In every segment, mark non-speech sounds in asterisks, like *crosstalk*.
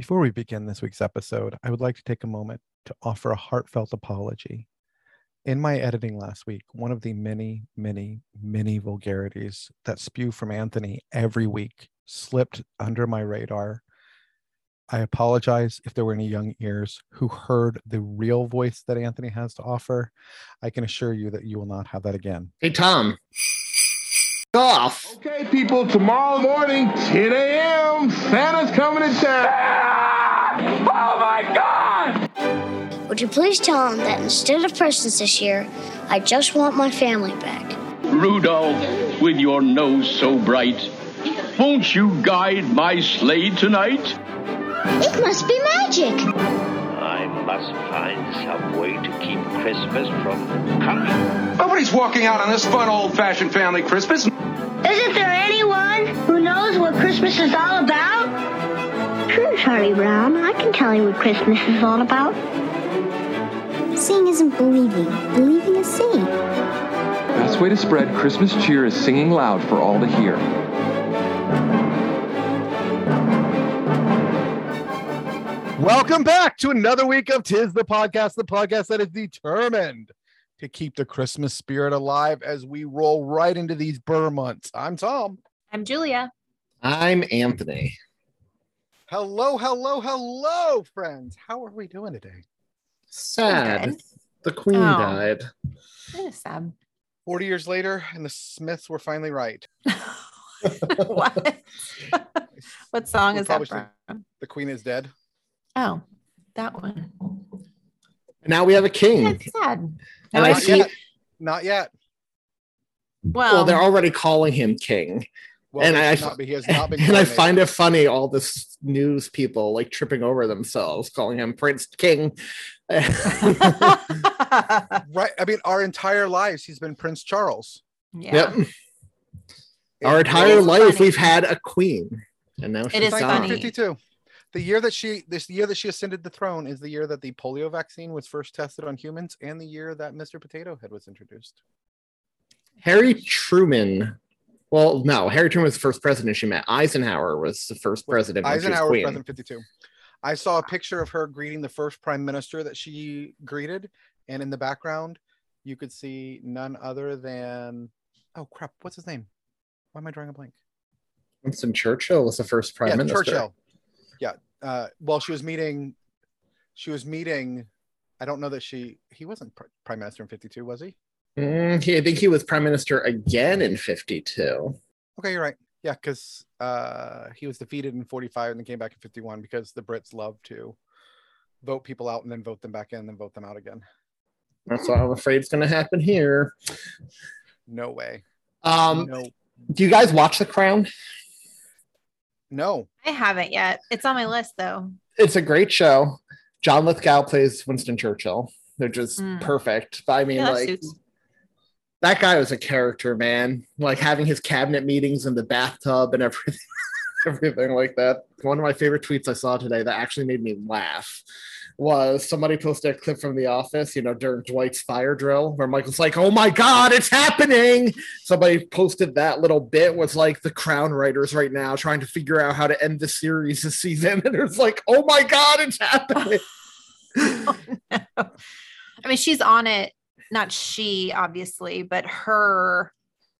Before we begin this week's episode, I would like to take a moment to offer a heartfelt apology. In my editing last week, one of the many, many, many vulgarities that spew from Anthony every week slipped under my radar. I apologize if there were any young ears who heard the real voice that Anthony has to offer. I can assure you that you will not have that again. Hey, Thom. Off. Okay, people, tomorrow morning, 10 a.m., Santa's coming to town. Ah! Oh my God! Would you please tell him that instead of presents this year, I just want my family back? Rudolph, with your nose so bright, won't you guide my sleigh tonight? It must be magic. I must find some way to keep Christmas from coming. Nobody's walking out on this fun old-fashioned family Christmas. Isn't there anyone who knows what Christmas is all about? Sure, Charlie Brown. I can tell you what Christmas is all about. Seeing isn't believing. Believing is seeing. Best way to spread Christmas cheer is singing loud for all to hear. Welcome back to another week of Tis the Podcast, the podcast that is determined to keep the Christmas spirit alive as we roll right into these burr months. I'm Thom. I'm Julia. I'm Anthony. Hello, hello, hello, friends. How are we doing today? Sad. The queen Oh. died. That is sad. 40 years later, and the Smiths were finally right. *laughs* what? *laughs* what song We'll is that from? The queen is dead. Oh, that one. Now we have a king. That's sad. And No, I Not see. yet. Not yet. well, Well, they're already calling him king. Well, And I- not, he has not been. And I find it funny all this news people like tripping over themselves, calling him Prince King. *laughs* right. I mean, our entire lives, he's been Prince Charles. yeah. Yep. It- Our entire life funny. we've had a queen. And now she's is gone. funny. 1952. The year that she, this year that she ascended the throne, is the year that the polio vaccine was first tested on humans, and the year that Mr. Potato Head was introduced. Harry Truman. Well, no, Harry Truman was the first president she met. Eisenhower was the first president. when she was Eisenhower was president 52. I saw a picture of her greeting the first prime minister that she greeted, and in the background, you could see none other than oh crap, what's his name? Why am I drawing a blank? Winston Churchill was the first prime yeah, minister. Churchill. Yeah. Uh, well, she was meeting. She was meeting. I don't know that she. He wasn't pr- prime minister in 52, was he? Mm, he, I think he was prime minister again in 52. Okay, you're right. Yeah, because uh, he was defeated in 45 and then came back in 51 because the Brits love to vote people out and then vote them back in and then vote them out again. That's what I'm afraid is going to happen here. No way. Um, no. Do you guys watch The Crown? No. I haven't yet. It's on my list though. It's a great show. John Lithgow plays Winston Churchill. They're just Mm. perfect. But I mean, Yeah, like, suits. that guy was a character, man. Like having his cabinet meetings in the bathtub and everything, *laughs* everything like that. One of my favorite tweets I saw today that actually made me laugh was somebody posted a clip from The Office, you know, during Dwight's fire drill, where Michael's like, "Oh my God, it's happening!" Somebody posted that little bit was like the Crown writers right now trying to figure out how to end the series this season, *laughs* and it's like, "Oh my God, it's happening!" Oh, *laughs* no. I mean, she's on it. Not she, obviously, but her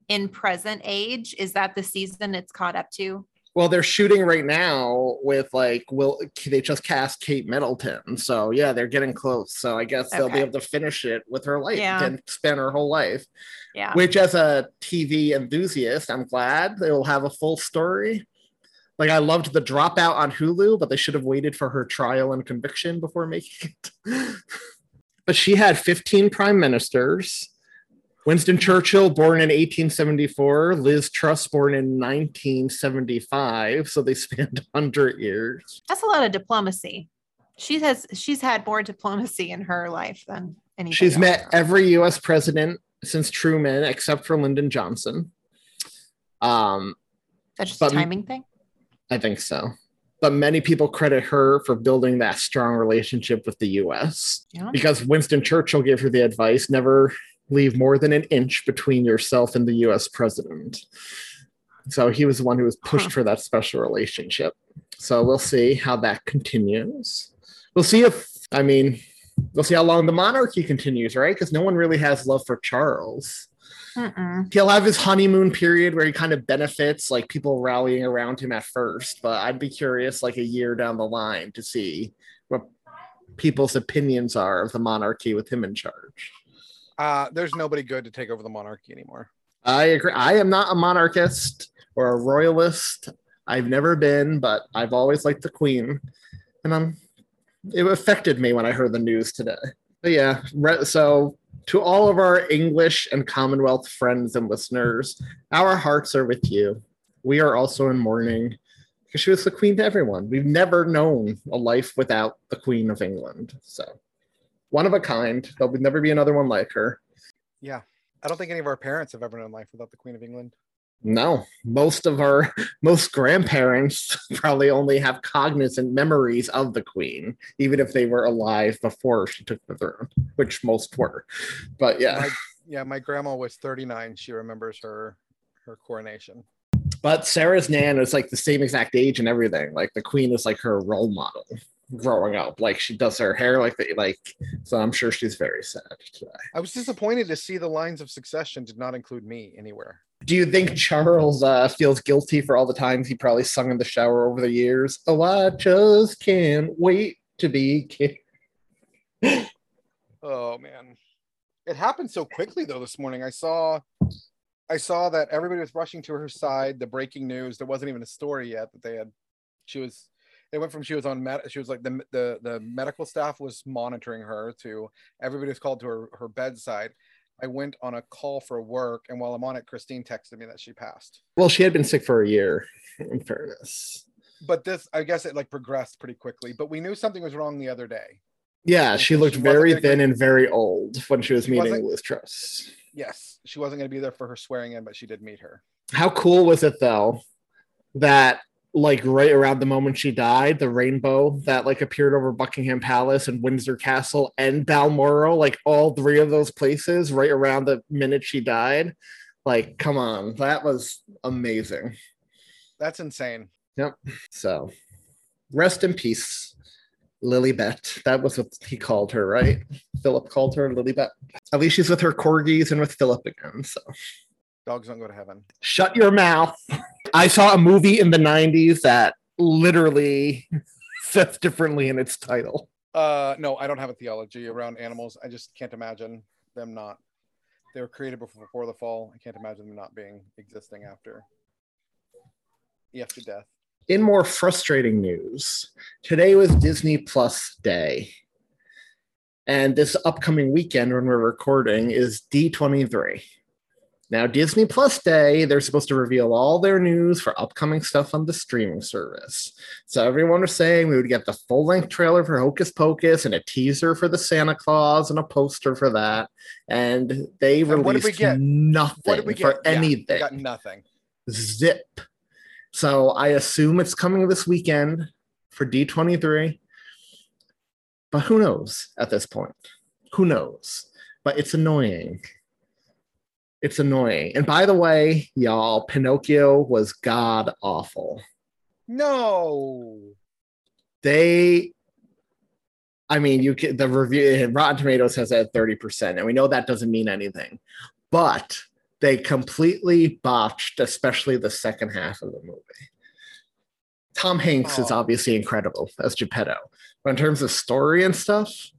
in present age. Is that the season it's caught up to? Well, they're shooting right now with like, will they just cast Kate Middleton? So yeah, they're getting close. So I guess they'll be able to finish it with her life Yeah. and spend her whole life. Yeah. Which, as a TV enthusiast, I'm glad they will have a full story. Like I loved the dropout on Hulu, but they should have waited for her trial and conviction before making it. *laughs* but she had 15 prime ministers. Winston Churchill, born in 1874, Liz Truss, born in 1975. So they spanned 100 years. That's a lot of diplomacy. She has she's had more diplomacy in her life than anybody. She's else. met every US president since Truman, except for Lyndon Johnson. Um, That's just but- a timing thing. I think so. But many people credit her for building that strong relationship with the US Yeah. because Winston Churchill gave her the advice never leave more than an inch between yourself and the US president. So he was the one who was pushed for that special relationship. So we'll see how that continues. We'll see if, I mean, we'll see how long the monarchy continues, right? Because no one really has love for Charles. He'll have his honeymoon period where he kind of benefits like people rallying around him at first, but I'd be curious like a year down the line to see what people's opinions are of the monarchy with him in charge. Uh, there's nobody good to take over the monarchy anymore. I agree. I am not a monarchist or a royalist. I've never been, but I've always liked the queen. And um, it affected me when I heard the news today. But yeah, so to all of our English and Commonwealth friends and listeners, our hearts are with you. We are also in mourning because she was the queen to everyone. We've never known a life without the Queen of England. So one of a kind. There'll never be another one like her. Yeah. I don't think any of our parents have ever known life without the Queen of England. No, most of our most grandparents *laughs* probably only have cognizant memories of the queen, even if they were alive before she took the throne, which most were. But yeah, My, yeah, my grandma was 39. She remembers her her coronation. but Sarah's nan is like the same exact age and everything. Like the queen is like her role model growing up. Like she does her hair like the like. So I'm sure she's very sad today. I was disappointed to see the lines of succession did not include me anywhere. Do you think Charles uh, feels guilty for all the times he probably sung in the shower over the years? Oh, I just can't wait to be king. *gasps* Oh man. It happened so quickly though this morning. I saw I saw that everybody was rushing to her side, the breaking news. There wasn't even a story yet that they had she was they went from she was on med she was like the the the medical staff was monitoring her to everybody was called to her, her bedside. I went on a call for work and while I'm on it, Christine texted me that she passed. Well, she had been sick for a year, in fairness. But this I guess it like progressed pretty quickly. But we knew something was wrong the other day. Yeah, she looked she very go- thin and very old when she was She meeting Liz Truss. Yes, she wasn't going to be there for her swearing in, but she did meet her. How cool was it though that like right around the moment she died, the rainbow that like appeared over Buckingham Palace and Windsor Castle and Balmoral, like all three of those places right around the minute she died. Like, come on, that was amazing. That's insane. Yep. So rest in peace, Lilibet. That was what he called her, right? Philip called her Lilibet. At least she's with her corgis and with Philip again. So Dogs don't go to heaven. shut your mouth. I saw a movie in the 90s that literally *laughs* says differently in its title. Uh, no, I don't have a theology around animals. I just can't imagine them not. They were created before, before the fall. I can't imagine them not being existing after. After death. In more frustrating news, today was Disney Plus Day. And this upcoming weekend, when we're recording, is D23. Now, Disney Plus Day, they're supposed to reveal all their news for upcoming stuff on the streaming service. So, everyone was saying we would get the full length trailer for Hocus Pocus and a teaser for the Santa Claus and a poster for that. And they And what did released nothing What did we for? Yeah, anything got nothing. zip. So I assume it's coming this weekend for D23. But who knows at this point? Who knows? But it's annoying. It's annoying. And by the way, y'all, Pinocchio was god awful. No. They I mean, you can the review Rotten Tomatoes has at 30%, and we know that doesn't mean anything. But they completely botched, especially the second half of the movie. Tom Hanks is obviously incredible as Geppetto, but in terms of story and stuff,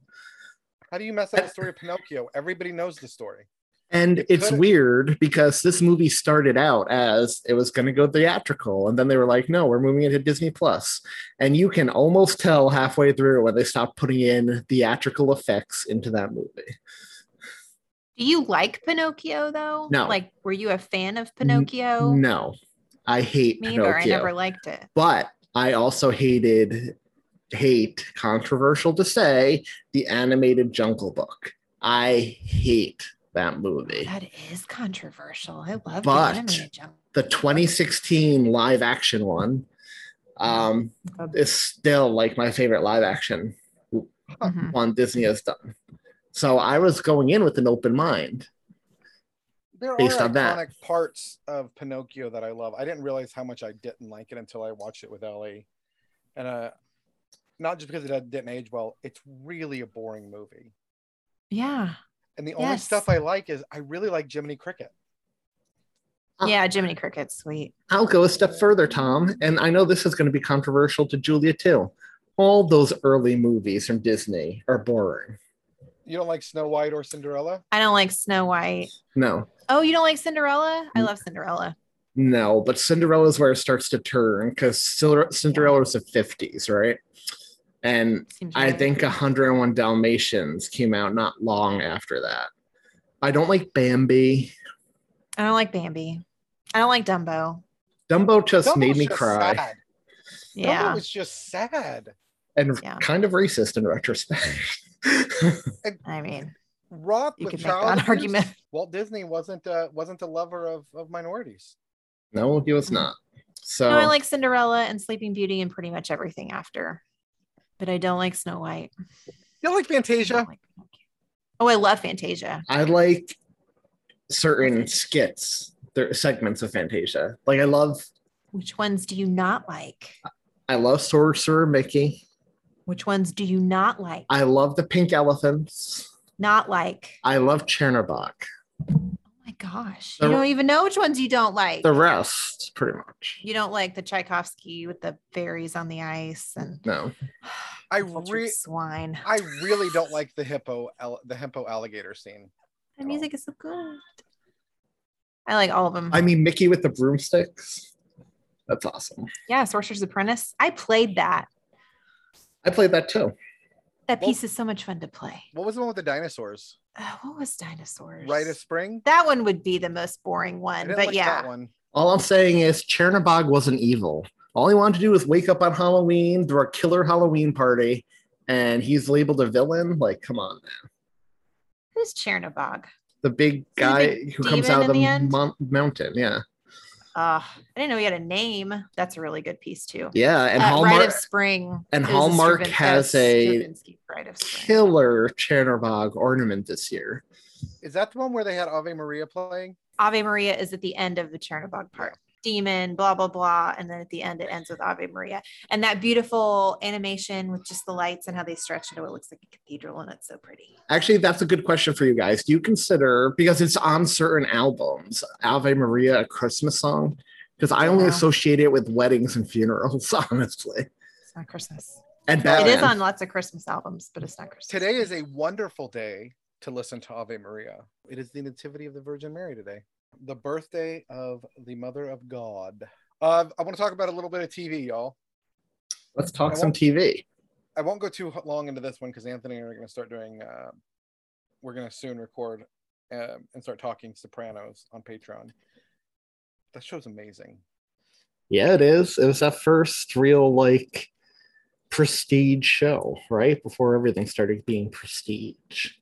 How do you mess up the story of Pinocchio? Everybody knows the story. And It it's could've- weird because this movie started out as it was going to go theatrical, and then they were like, "No, we're moving it to Disney Plus," and you can almost tell halfway through when they stopped putting in theatrical effects into that movie. Do you like Pinocchio though? No. Like, were you a fan of Pinocchio? No, I hate Me either. I never liked it. but I also hated hate controversial to say the animated Jungle Book. I hate that movie. That is controversial. I love But- the animated. The 2016 live action one um, is still like my favorite live action Mhm. one Disney has done. So I was going in with an open mind. There based are on that. iconic parts of Pinocchio that I love. I didn't realize how much I didn't like it until I watched it with Ellie, and uh, not just because it didn't age well. It's really a boring movie, Yeah. And the only stuff I like is I really like Jiminy Cricket. Yeah, Jiminy Cricket's sweet. I'll go a step further, Thom, and I know this is going to be controversial to Julia too. All those early movies from Disney are boring. You don't like Snow White or Cinderella? I don't like Snow White. No, Oh, you don't like Cinderella? I love Cinderella. no, but Cinderella's where it starts to turn because Cinderella Cinderella's the 50s, right? And Seems I right. think 101 Dalmatians came out not long after that. I don't like Bambi. I don't like Bambi. I don't like Dumbo. Dumbo just Dumbo's made me just cry sad. Dumbo was just sad. and Yeah. kind of racist in retrospect. *laughs* I mean, Roth You with could make child that abuse, argument. Walt Disney wasn't uh, wasn't a lover of, of minorities. no, he was not. So no, I like Cinderella and Sleeping Beauty and pretty much everything after. But I don't like Snow White. You don't like I Fantasia? don't like Oh, I love Fantasia. I like certain skits, there segments of Fantasia. Like I love Which ones do you not like? I love Sorcerer Mickey. Which ones do you not like? I love the pink elephants. Not like. I love Chernobog. Oh my gosh. The- You don't even know which ones you don't like. The rest, pretty much. You don't like the Tchaikovsky with the fairies on the ice and No. I *sighs* cultured re- swine. I really don't *laughs* like the hippo al- the hippo alligator scene. The music is so good. I like all of them. I mean Mickey with the broomsticks. That's awesome. yeah, Sorcerer's Apprentice. I played that. I played that too. That Well- piece is so much fun to play. What was the one with the dinosaurs? Uh, what was dinosaurs? Rite of Spring. That one would be the most boring I one, didn't but like yeah. that one. All I'm saying is Chernobog wasn't evil. All he wanted to do was wake up on Halloween, throw a killer Halloween party, and he's labeled a villain. Like, come on, man. Who's Chernobog? The big he the guy who comes out of the, the end? mon- mountain. Yeah. Uh, I didn't know he had a name. That's a really good piece too. Yeah. And Uh, Hallmark Rite of Spring. and It was a Stravinsky- has a Stravinsky of killer Chernobog ornament this year. Is that the one where they had Ave Maria playing? Ave Maria is at the end of the Chernobog part. Demon, blah blah blah, and then at the end it ends with Ave Maria, and that beautiful animation with just the lights and how they stretch into what looks like a cathedral, and it's so pretty. Actually, that's a good question for you guys. Do you consider because it's on certain albums, Ave Maria a Christmas song? Because I only No. associate it with weddings and funerals, *laughs* honestly. It's not Christmas. And It is on lots of Christmas albums, but it's not Christmas. Today is a wonderful day to listen to Ave Maria. It is the Nativity of the Virgin Mary today, the birthday of the Mother of God. Uh, I want to talk about a little bit of TV, y'all. Let's talk I some TV. I won't go too long into this one because Anthony and I are going to start doing. Uh, we're going to soon record uh, and start talking Sopranos on Patreon. That show's amazing. Yeah, it is. It was that first real like prestige show, right? Before everything started being prestige.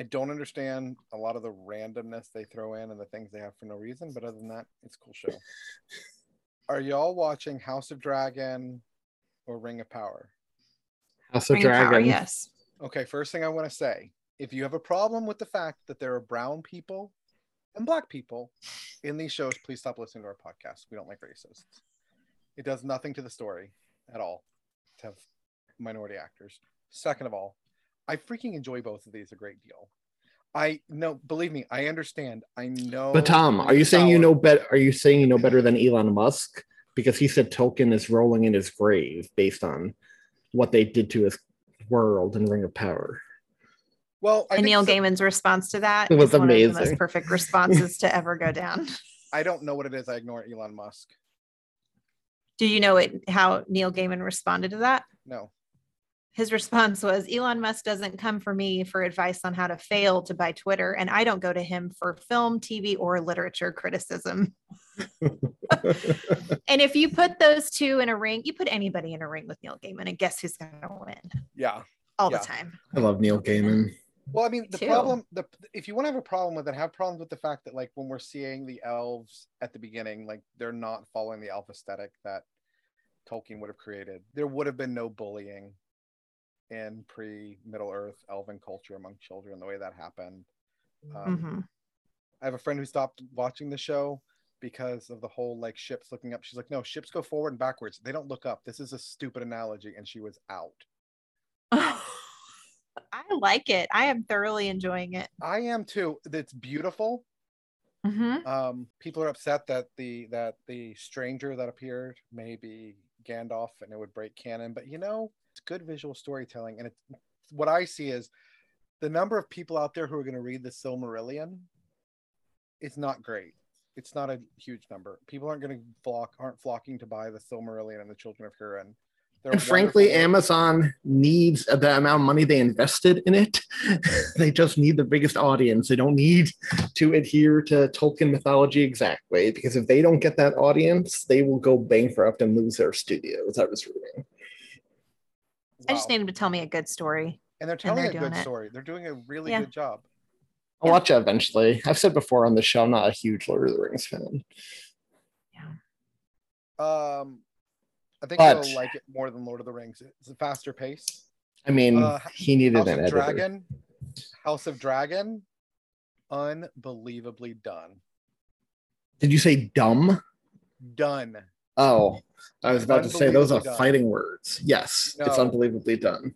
I don't understand a lot of the randomness they throw in and the things they have for no reason, but other than that, it's a cool show. *laughs* Are y'all watching House of Dragon or Ring of Power? House of Ring of Power, Dragon. yes. Okay, first thing I want to say if you have a problem with the fact that there are brown people and black people in these shows, please stop listening to our podcast. We don't like racists. It does nothing to the story at all to have minority actors. Second of all, I freaking enjoy both of these a great deal. I no, believe me, I understand. I know. But Thom, are you saying you know better? Are you saying you know better than Elon Musk? Because he said Tolkien is rolling in his grave based on what they did to his world and Ring of Power. Well, I and Neil so- Gaiman's response to that It was is one of the amazing. most perfect responses to ever go *laughs* down. I don't know what it is. I ignore Elon Musk. Do you know it how Neil Gaiman responded to that? No. His response was Elon Musk doesn't come for me for advice on how to fail to buy Twitter, and I don't go to him for film, TV, or literature criticism. *laughs* and if you put those two in a ring, you put anybody in a ring with Neil Gaiman, and guess who's going to win Yeah. all Yeah. the time? I love Neil Gaiman. Well, I mean, the too. problem, the if you want to have a problem with it, have problems with the fact that like when we're seeing the elves at the beginning, like they're not following the elf aesthetic that Tolkien would have created. There would have been no bullying in pre Middle Earth elven culture among children the way that happened. Um, Mhm. I have a friend who stopped watching the show because of the whole like ships looking up. She's like, no, ships go forward and backwards. They don't look up. This is a stupid analogy. And she was out. *laughs* I like it. I am thoroughly enjoying it. I am too. It's beautiful. Mm-hmm. Um, people are upset that the that the stranger that appeared may be Gandalf and it would break canon, but you know, it's good visual storytelling. And it's what I see is the number of people out there who are going to read the Silmarillion is not great. It's not a huge number. People aren't going to flock, aren't flocking to buy the Silmarillion and the Children of. They're and frankly, Amazon needs the amount of money they invested in it. *laughs* they just need the biggest audience. They don't need to adhere to Tolkien mythology exactly because if they don't get that audience, they will go bankrupt and lose their studios. I was reading. I just Wow. need them to tell me a good story. and they're telling they're a good it. story. They're doing a really Yeah. good job. I'll Yeah. watch it eventually. I've said before on the show, I'm not a huge Lord of the Rings fan. Yeah. Um, I think But- you'll like it more than Lord of the Rings. It's a faster pace. I mean, Uh, he needed House an of editor. Dragon, House of Dragon, unbelievably done. Did you say dumb? Done. Oh, I was about to say those are done. fighting words. Yes, it's unbelievably done.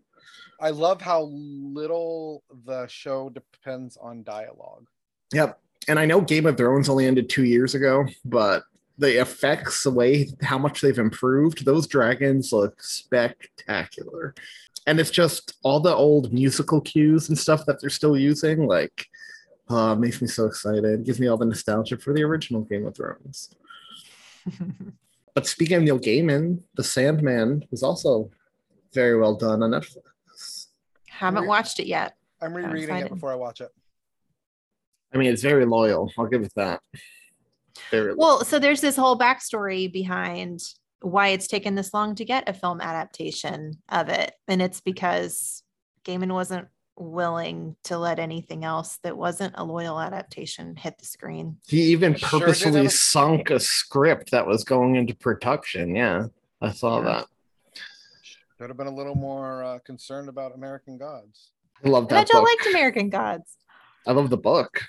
I love how little the show depends on dialogue. Yep. And I know Game of Thrones only ended two years ago, but the effects, the way how much they've improved, those dragons look spectacular. And it's just all the old musical cues and stuff that they're still using. Like, uh, makes me so excited. It gives me all the nostalgia for the original Game of Thrones. *laughs* But speaking of Neil Gaiman, The Sandman was also very well done on Netflix. Haven't Re- watched it yet. I'm I'm rereading it before I watch it. I mean, it's very loyal. I'll give it that. Very loyal. Well, so there's this whole backstory behind why it's taken this long to get a film adaptation of it. And it's because Gaiman wasn't willing to let anything else that wasn't a loyal adaptation hit the screen. He even purposely have a- sunk a script that was going into production. Yeah, I saw Yeah. that. Should have been a little more uh, concerned about American Gods. I love And I don't like American Gods. I love the book.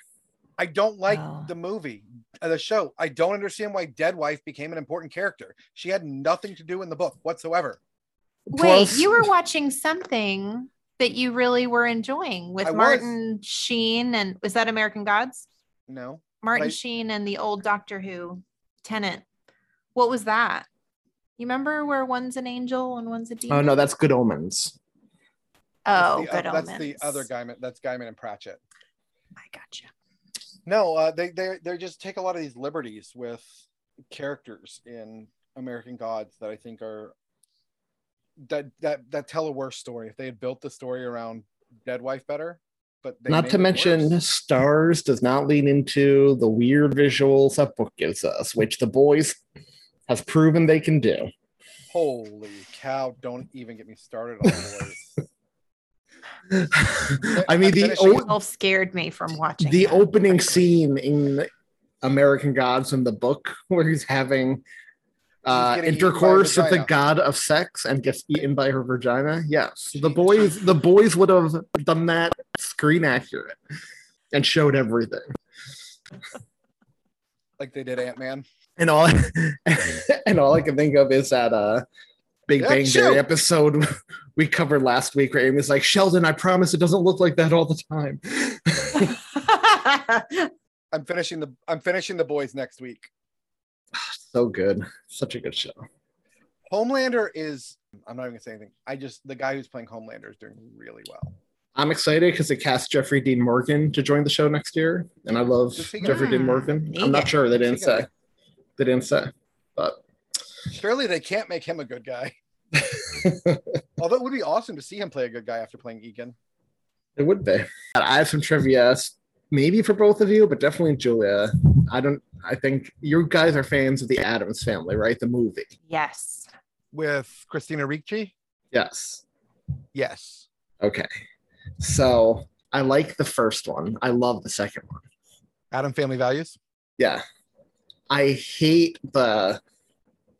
I don't like Oh. the movie, uh, the show. I don't understand why Dead Wife became an important character. She had nothing to do in the book whatsoever. Wait, Plus- you were watching something that you really were enjoying with I was. Martin Sheen and was that American Gods? No. Martin I- Sheen and the old Doctor Who Tennant. What was that? You remember where one's an angel and one's a demon? Oh no, that's Good Omens. Oh, that's the, good uh, omens. That's the other Gaiman. That's Gaiman and Pratchett. I gotcha. No, uh, they they they just take a lot of these liberties with characters in American Gods that I think are that that that tell a worse story. If they had built the story around Dead Wife better, but they not to mention, worse. Starz does not lean into the weird visuals that book gives us, which the boys has proven they can do. holy cow! Don't even get me started on boys. *laughs* I mean, I'm the finishing o- scared me from watching the that, opening frankly. scene in American Gods in the book *laughs* where he's having uh, getting eaten by a intercourse with the god of sex and gets eaten by her vagina. Yes, the boys the boys would have done that screen accurate and showed everything. like they did Ant Man. And all *laughs* and all I can think of is that uh Big Bang. Theory episode *laughs* we covered last week where Amy's like, Sheldon, I promise it doesn't look like that all the time. *laughs* I'm finishing the I'm finishing the boys next week. So good. *laughs* Such a good show. Homelander is I'm not even gonna say anything. I just the guy who's playing Homelander is doing really well. I'm excited because they cast Jeffrey Dean Morgan to join the show next year, and I love Who's he gonna Jeffrey? Dean Morgan. Hmm, I'm not sure they didn't say. They didn't say, but Surely they can't make him a good guy. *laughs* Although it would be awesome to see him play a good guy after playing Negan. it would be. I have some trivia, maybe for both of you, but definitely Julia. I don't. I think you guys are fans of the Addams Family, right? The movie. yes. With Christina Ricci? Yes. Yes. Okay. So I like the first one. I love the second one. Adam Family Values. Yeah. I hate the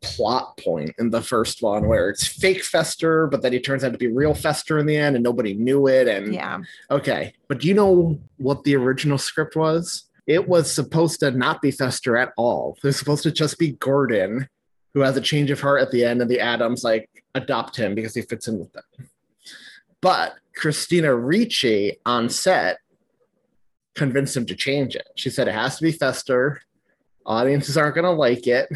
plot point in the first one where it's fake Fester, but then he turns out to be real Fester in the end and nobody knew it. And Yeah. okay. But do you know what the original script was? It was supposed to not be Fester at all. It was supposed to just be Gordon, who has a change of heart at the end, and the Addams like adopt him because he fits in with them. But Christina Ricci on set convinced him to change it. She said it has to be Fester. Audiences aren't going to like it.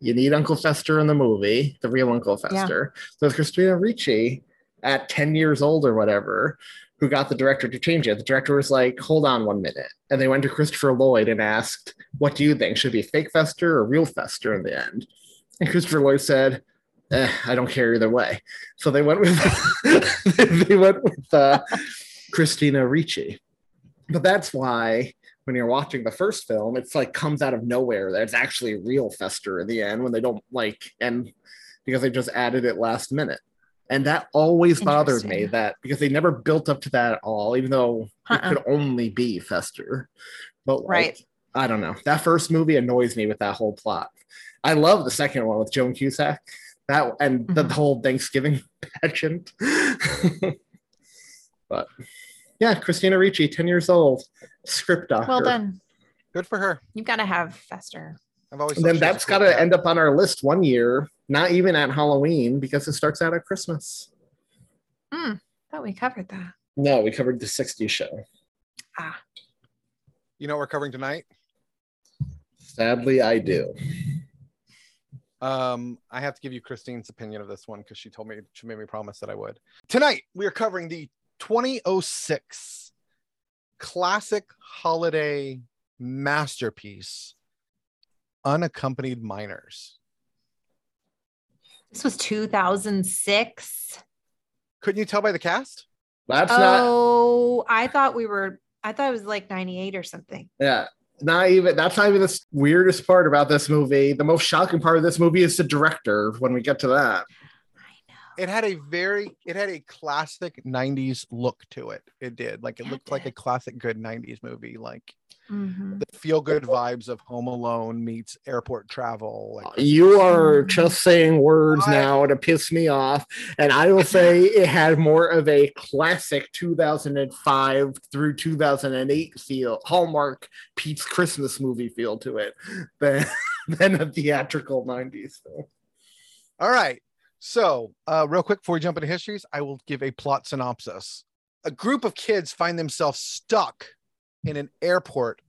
You need Uncle Fester in the movie, the real Uncle Fester. Yeah. So Christina Ricci at 10 years old or whatever who got the director to change it. The director was like, hold on one minute. And they went to Christopher Lloyd and asked, what do you think? Should be fake Fester or real Fester in the end? And Christopher Lloyd said, eh, I don't care either way. So they went with *laughs* they went with uh, Christina Ricci. But that's why when you're watching the first film, it's like comes out of nowhere that it's actually real Fester in the end when they don't like and because they just added it last minute. And that always bothered me that because they never built up to that at all, even though uh-uh. it could only be Fester. But like, right. I don't know. That first movie annoys me with that whole plot. I love the second one with Joan Cusack. That and mm-hmm. the whole Thanksgiving *laughs* pageant. *laughs* but yeah, Christina Ricci, 10 years old, script doctor. Well done. Good for her. You've got to have Fester. I've always and then that's got to end up on our list one year, not even at Halloween because it starts out at Christmas. Hmm. Thought we covered that. No, we covered the 60s show. Ah. You know what we're covering tonight? Sadly, I do. Um, I have to give you Christine's opinion of this one because she told me she made me promise that I would. Tonight we are covering the 2006 classic holiday masterpiece, Unaccompanied Minors. This was 2006. Couldn't you tell by the cast? That's oh, not. Oh, I thought we were. I thought it was like 98 or something. Yeah not even that's not even the weirdest part about this movie. The most shocking part of this movie is the director when we get to that. I know. It had a very it had a classic 90s look to it. It did. Like it looked like a classic good 90s movie. Like Mm-hmm. The feel good vibes of Home Alone meets airport travel. Like, you are just saying words I, now to piss me off. And I will say *laughs* it had more of a classic 2005 through 2008 feel, Hallmark Pete's Christmas movie feel to it *laughs* than, than a theatrical 90s film. All right. So, uh, real quick before we jump into histories, I will give a plot synopsis. A group of kids find themselves stuck in an airport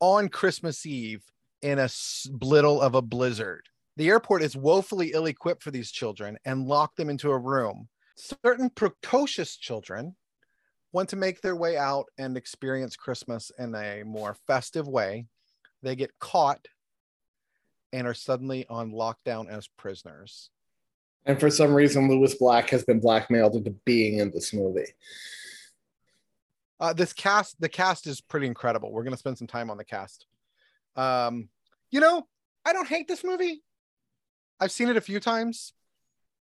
on Christmas Eve in a blittle of a blizzard. The airport is woefully ill equipped for these children and lock them into a room. Certain precocious children want to make their way out and experience Christmas in a more festive way. They get caught and are suddenly on lockdown as prisoners. And for some reason, Lewis Black has been blackmailed into being in this movie. Uh, this cast, the cast is pretty incredible. We're gonna spend some time on the cast. Um, you know, I don't hate this movie. I've seen it a few times.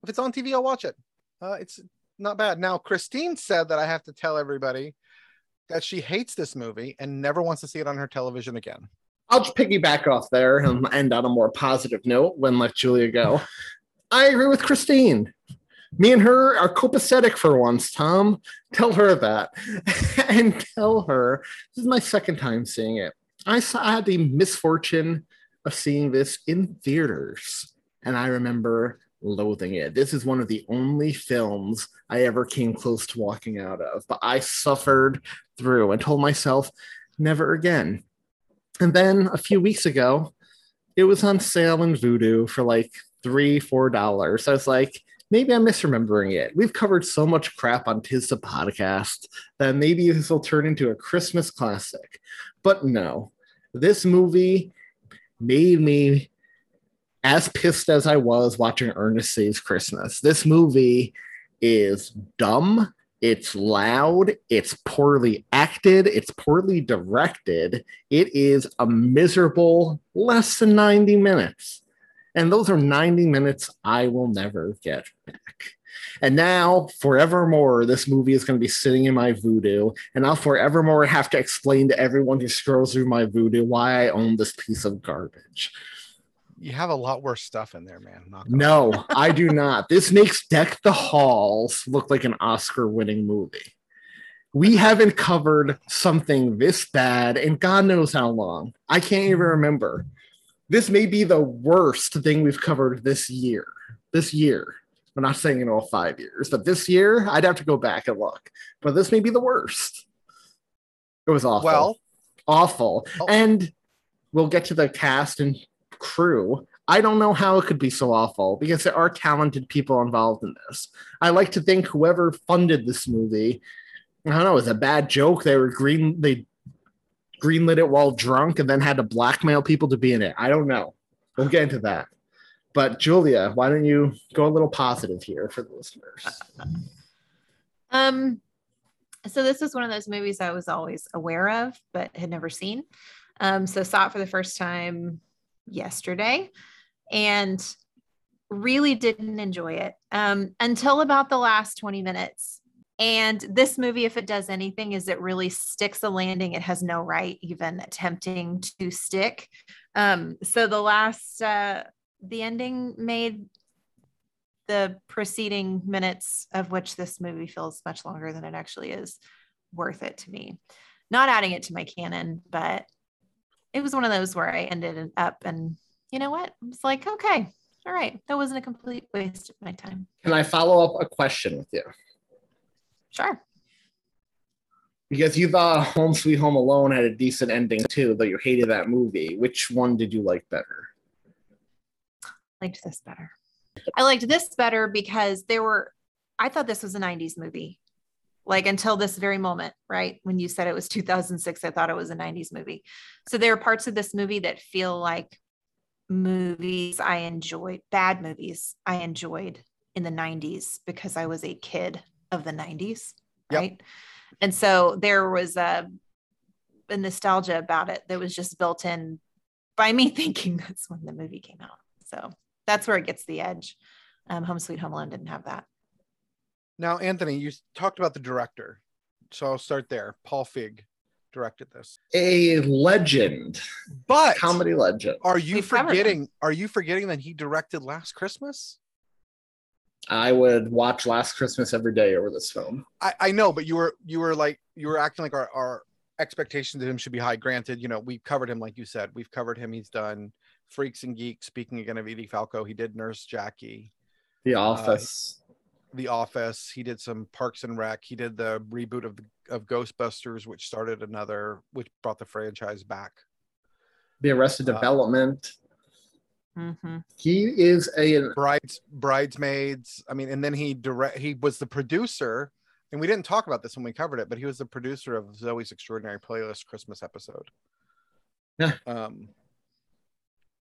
If it's on TV, I'll watch it. Uh, it's not bad. Now, Christine said that I have to tell everybody that she hates this movie and never wants to see it on her television again. I'll just piggyback off there and end on a more positive note when let Julia go. *laughs* I agree with Christine. Me and her are copacetic for once, Thom. Tell her that. *laughs* and tell her this is my second time seeing it. I, saw, I had the misfortune of seeing this in theaters, and I remember loathing it. This is one of the only films I ever came close to walking out of, but I suffered through and told myself, never again. And then a few weeks ago, it was on sale in Vudu for like three, four dollars. I was like, maybe I'm misremembering it. We've covered so much crap on Tis the Podcast that maybe this will turn into a Christmas classic. But no, this movie made me as pissed as I was watching Ernest Saves Christmas. This movie is dumb. It's loud. It's poorly acted. It's poorly directed. It is a miserable less than 90 minutes. And those are 90 minutes I will never get back. And now, forevermore, this movie is going to be sitting in my vudu, and I'll forevermore have to explain to everyone who scrolls through my vudu why I own this piece of garbage. You have a lot worse stuff in there, man. No, I do *laughs* not. This makes Deck the Halls look like an Oscar winning movie. we haven't covered something this bad in God knows how long. I can't even mm. remember. This may be the worst thing we've covered this year. This year. I'm not saying in all five years, but this year, I'd have to go back and look. But this may be the worst. It was awful. Well, awful. Oh. And we'll get to the cast and crew. I don't know how it could be so awful because there are talented people involved in this. I like to think whoever funded this movie, I don't know, it was a bad joke. They were green, they greenlit it while drunk and then had to blackmail people to be in it. I don't know. We'll get into that. But Julia, why don't you go a little positive here for the listeners? *laughs* Um, so this was one of those movies I was always aware of, but had never seen. Um, so saw it for the first time yesterday and really didn't enjoy it um, until about the last 20 minutes. And this movie, if it does anything, is it really sticks a landing. It has no right even attempting to stick. Um, so the last, uh, the ending made the preceding minutes of which this movie feels much longer than it actually is worth it to me. Not adding it to my canon, but it was one of those where I ended up and you know what? I was like, okay, all right, that wasn't a complete waste of my time. Can I follow up a question with you? Sure. Because you thought Home Sweet Home Alone had a decent ending too, though you hated that movie. Which one did you like better? I liked this better. I liked this better because there were, I thought this was a 90s movie. Like until this very moment, right? When you said it was 2006, I thought it was a 90s movie. So there are parts of this movie that feel like movies I enjoyed, bad movies I enjoyed in the 90s because I was a kid of the 90s, Yep. right? And so there was a, a nostalgia about it that was just built in by me *laughs* thinking that's when the movie came out. So that's where it gets the edge. Um, Home Sweet Home Alone didn't have that. Now, Anthony, you talked about the director. So I'll start there. Paul Feig directed this. A legend, But comedy legend. are you We've forgetting are you forgetting that he directed Last Christmas? I would watch Last Christmas every day over this film. I, I know, but you were you were like you were acting like our, our expectations of him should be high. Granted, you know, we've covered him like you said. We've covered him. He's done Freaks and Geeks. Speaking again of Edie Falco, he did Nurse Jackie, The Office. The Office. He did some Parks and Rec. He did the reboot of of Ghostbusters, which started another, which brought the franchise back. the Arrested uh, Development. Mm-hmm. He is a Brides, bridesmaids. I mean, and then he direct. He was the producer, and we didn't talk about this when we covered it, but he was the producer of Zoey's Extraordinary Playlist Christmas episode. Yeah. Um.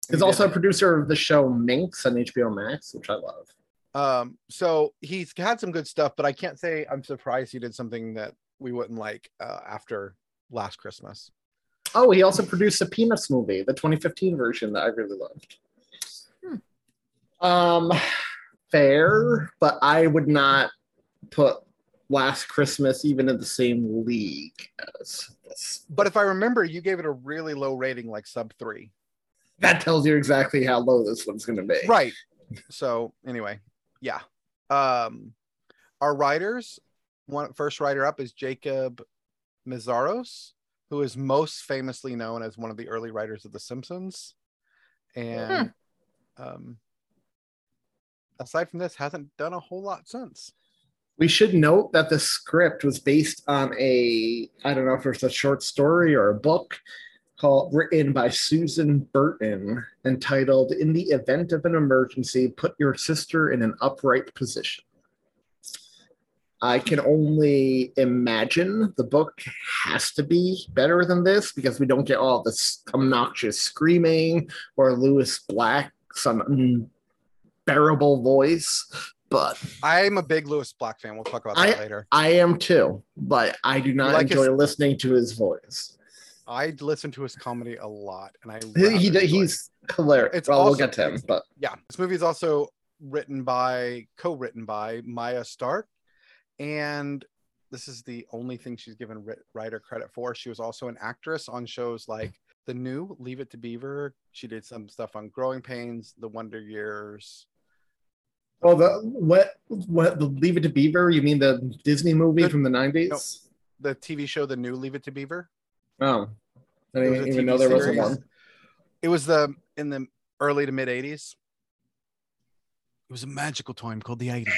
he's he also a producer of the show Minx on HBO Max, which I love. Um. So he's had some good stuff, but I can't say I'm surprised he did something that we wouldn't like uh, after last Christmas. Oh, he also produced the Peanuts movie, the 2015 version that I really loved. Um, fair, but I would not put Last Christmas even in the same league as this. But if I remember, you gave it a really low rating, like sub three. That tells you exactly how low this one's going to be. right so anyway yeah um our writers one first writer up is jacob Meszaros, who is most famously known as one of the early writers of the simpsons and um aside from this hasn't done a whole lot since We should note that the script was based on a, I don't know if it's a short story or a book called written by Susan Burton entitled In the Event of an Emergency, Put Your Sister in an Upright Position. I can only imagine the book has to be better than this because we don't get all this obnoxious screaming or Lewis Black's um, unbearable voice. But i'm a big lewis black fan we'll talk about that later I am too, but I do not like his- enjoy listening to his voice. i listen to his comedy a lot and i He, he- he's hilarious. It's well, we'll get to him, but yeah this movie is also written by co-written by mya stark and this is the only thing she's given writer credit for she was also an actress on shows like the new leave it to beaver she did some stuff on growing pains the wonder years oh, the what what the Leave It to Beaver? You mean the Disney movie The- from the nineties? the TV show, the new Leave It to Beaver. Oh, I was didn't even know there was a one. It was the in the early to mid '80s. It was a magical time called the '80s,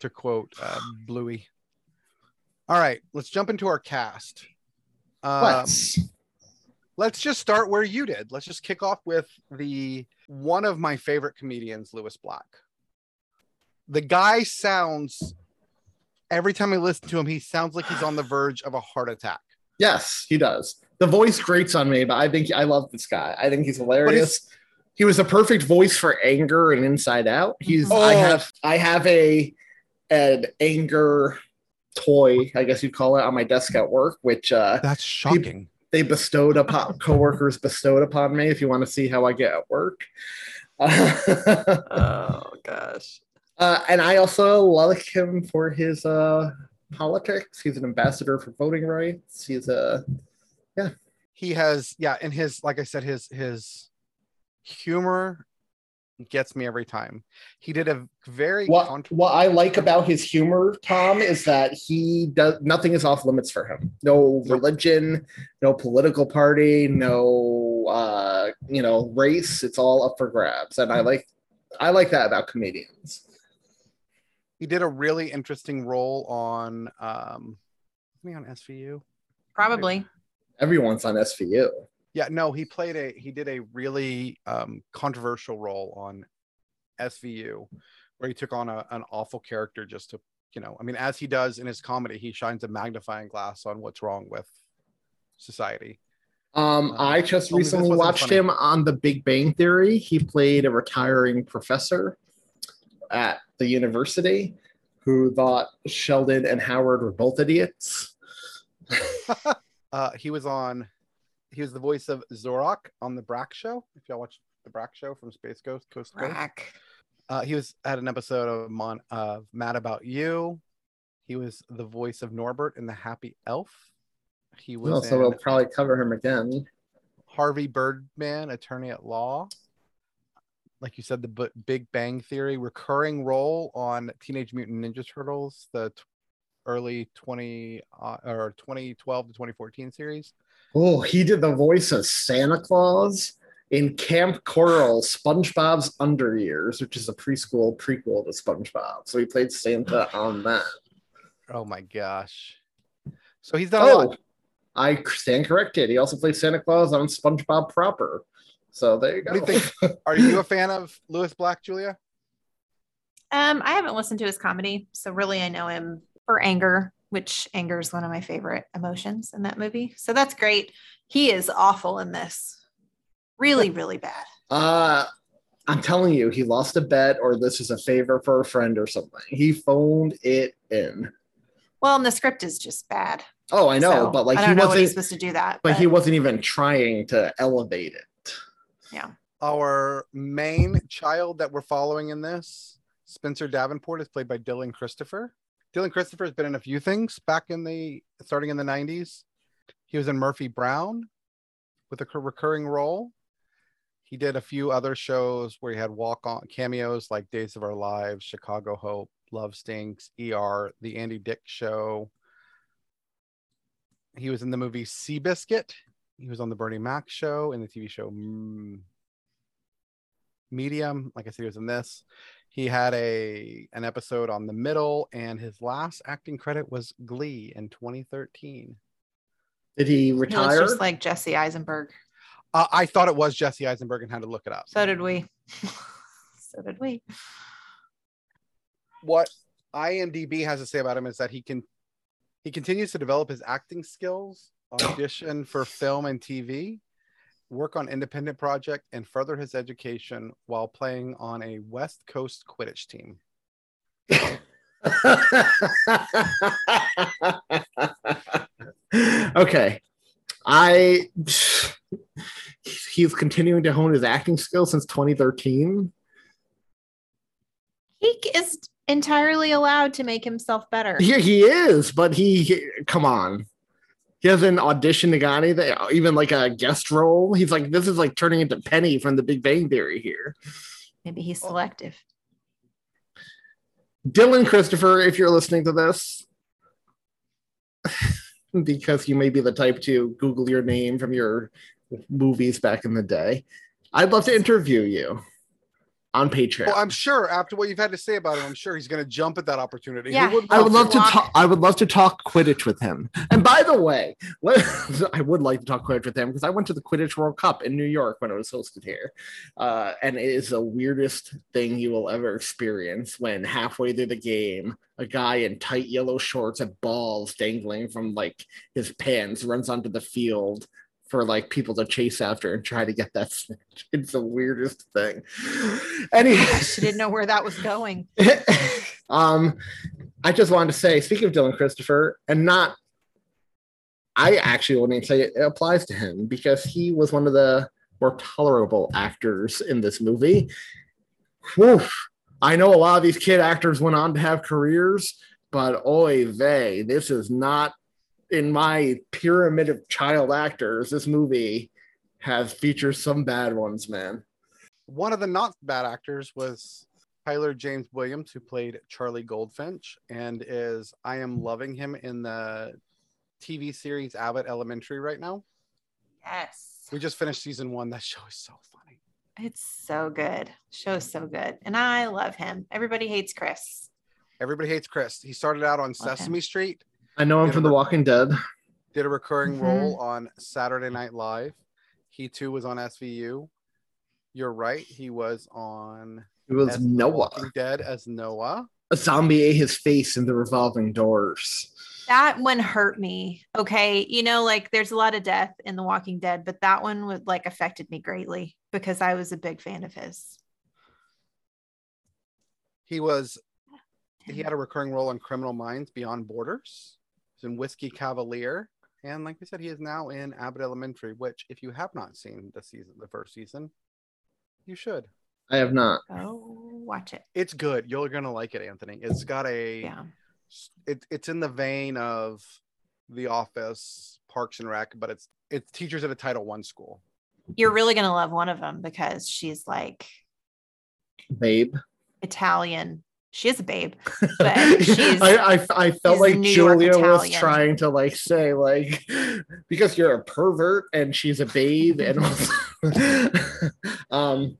to quote uh, Bluey. All right, let's jump into our cast. Um, Let's. let's just start where you did. Let's just kick off with the one of my favorite comedians, Lewis Black. The guy sounds every time I listen to him, he sounds like he's on the verge of a heart attack. Yes, he does. The voice grates on me, but I think I love this guy. I think he's hilarious. He was a perfect voice for anger and Inside Out. He's I Oh. have I have a an anger toy, I guess you'd call it, on my desk at work, which uh That's shocking. they bestowed upon *laughs* coworkers bestowed upon me if you want to see how I get at work. *laughs* Oh gosh. Uh, and I also like him for his uh, politics. He's an ambassador for voting rights. He's a yeah. he has yeah and his like i said his his humor gets me every time he did a very what contr- what I like about his humor, Thom, is that he does nothing is off limits for him. No religion, no political party, no uh, you know race. It's all up for grabs, and I like I like that about comedians. He did a really interesting role on um wasn't on svu Probably. Everyone's on SVU. yeah no he played a he did a really um controversial role on svu where he took on a, an awful character just to you know i mean as he does in his comedy he shines a magnifying glass on what's wrong with society Um, Uh, I just recently watched funny. him on The Big Bang Theory. He played a retiring professor at the university who thought Sheldon and Howard were both idiots. *laughs* Uh, he was on. He was the voice of Zorak on the Brak Show. If y'all watch the Brak Show from Space Ghost Coast to Coast, uh, he was had an episode of Mon of Mad About You. He was the voice of Norbert in The Happy Elf. He was Well, so we'll probably cover him again. Harvey Birdman, Attorney at Law. Like you said, the B- Big Bang Theory recurring role on Teenage Mutant Ninja Turtles, the t- early 20 uh, or 2012 to 2014 series. Oh, he did the voice of Santa Claus in Kamp Koral, SpongeBob's Under Years, which is a preschool prequel to SpongeBob. So he played Santa *sighs* on that. Oh my gosh. So he's done a Oh, lot. I stand corrected. He also played Santa Claus on SpongeBob proper. So there you go. What do you think? *laughs* Are you a fan of Lewis Black, Julia? Um, I haven't listened to his comedy, so really I know him for anger, which anger is one of my favorite emotions in that movie. So that's great. He is awful in this. Really, really bad. Uh, I'm telling you, he lost a bet, or this is a favor for a friend, or something. He phoned it in. Well, and the script is just bad. Oh, I know, So but like I he don't know what he's wasn't. supposed to do that. But he wasn't even trying to elevate it. Yeah. Our main child that we're following in this, Spencer Davenport, is played by Dyllan Christopher. Dyllan Christopher has been in a few things back in the starting in the 90s. He was in Murphy Brown with a recurring role. He did a few other shows where he had walk on cameos like Days of Our Lives, Chicago Hope, Love Stinks, ER, The Andy Dick Show. He was in the movie Seabiscuit. He was on the Bernie Mac show in the TV show mm, Medium. Like I said, he was in this. He had a an episode on The Middle, and his last acting credit was Glee in 2013. Did he He looks retire? just like Jesse Eisenberg. Uh, I thought it was Jesse Eisenberg and had to look it up. So did we. *laughs* so did we. what IMDb has to say about him is that he can he continues to develop his acting skills, audition for film and TV, work on independent project, and further his education while playing on a West Coast Quidditch team. *laughs* okay. I he's continuing to hone his acting skills since 2013. He is entirely allowed to make himself better. Here he is, but he come on. He hasn't auditioned to got anything, even like a guest role. He's like, this is like turning into Penny from the Big Bang Theory here. Maybe he's selective. Dyllan Christopher, if you're listening to this, *laughs* because you may be the type to Google your name from your movies back in the day. I'd love to interview you on Patreon. Well, I'm sure after what you've had to say about him, I'm sure he's going to jump at that opportunity. Yeah. wouldn't I would love to talk. I would love to talk Quidditch with him. And by the way, what, *laughs* I would like to talk Quidditch with him because I went to the Quidditch World Cup in New York when it was hosted here, uh, and it is the weirdest thing you will ever experience. When halfway through the game, a guy in tight yellow shorts and balls dangling from like his pants runs onto the field for like people to chase after and try to get that snitch. *laughs* It's the weirdest thing. Anyway, She didn't know where that was going. *laughs* um, I just wanted to say, speaking of Dyllan Christopher, and not, I actually wouldn't say it applies to him because he was one of the more tolerable actors in this movie. Whew. I know a lot of these kid actors went on to have careers, but oy vey, this is not in my pyramid of child actors. This movie has features some bad ones, man. One of the not bad actors was Tyler James Williams, who played Charlie Goldfinch, and is I am loving him in the TV series Abbott Elementary right now. Yes. We just finished season one. That show is so funny. It's so good. Show's so good. And I love him. Everybody hates Chris. Everybody hates Chris. He started out on him. Sesame Street, I know him from The Walking Dead. did a recurring Mhm. role on Saturday Night Live. He too was on SVU. You're right. He was on It was as Noah. Walking Dead as Noah. A zombie ate his face in the revolving doors. That one hurt me. Okay. You know, like there's a lot of death in The Walking Dead, but that one would like affected me greatly because I was a big fan of his. He was he had a recurring role in Criminal Minds Beyond Borders. He's in Whiskey Cavalier. And like we said, he is now in Abbott Elementary, which if you have not seen the season, the first season, you should. I have not. Oh, watch it. It's good. You're gonna like it, Anthony. It's got a Yeah. it, it's in the vein of The Office, Parks and Rec, but it's it's teachers at a Title One school. You're really going to love one of them because she's like Babe. Italian. She is a babe, but *laughs* she's I, I, I felt like New Julia was trying to like say like *laughs* because you're a pervert and she's a babe and also, *laughs* um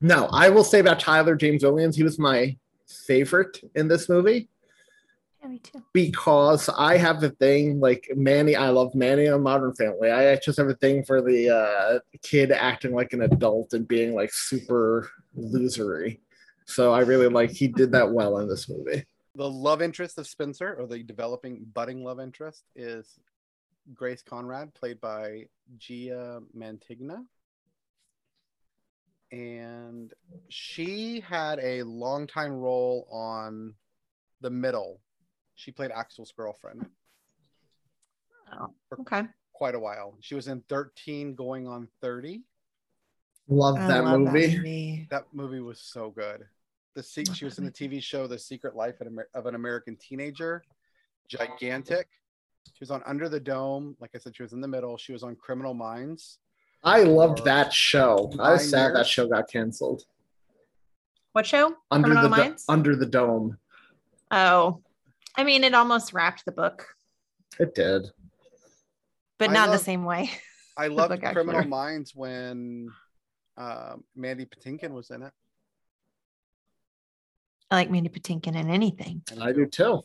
no I will say about Tyler James Williams he was my favorite in this movie yeah, me too. because I have a thing like Manny. I love Manny on Modern Family. I just have a thing for the uh, kid acting like an adult and being like super losery. So I really like he did that well in this movie. The love interest of Spencer, or the developing budding love interest, is Grace Conrad, played by Gia Mantegna. And she had a longtime role on The Middle. She played Axl's girlfriend Oh, okay. quite a while. She was in 13 going on 30. Love that love movie. movie. That movie was so good. The se- she was in the TV show The Secret Life of an American Teenager. Gigantic. She was on Under the Dome. Like I said, she was in the middle. She was on Criminal Minds. I loved that show. I was Nine sad that show got canceled. What show? Under Criminal the Do- Under the Dome. Oh, I mean, it almost wrapped the book, It did. but I not the same way. I *laughs* loved Criminal. Minds when um, Mandy Patinkin was in it. I like Mandy Patinkin in anything. And I do too.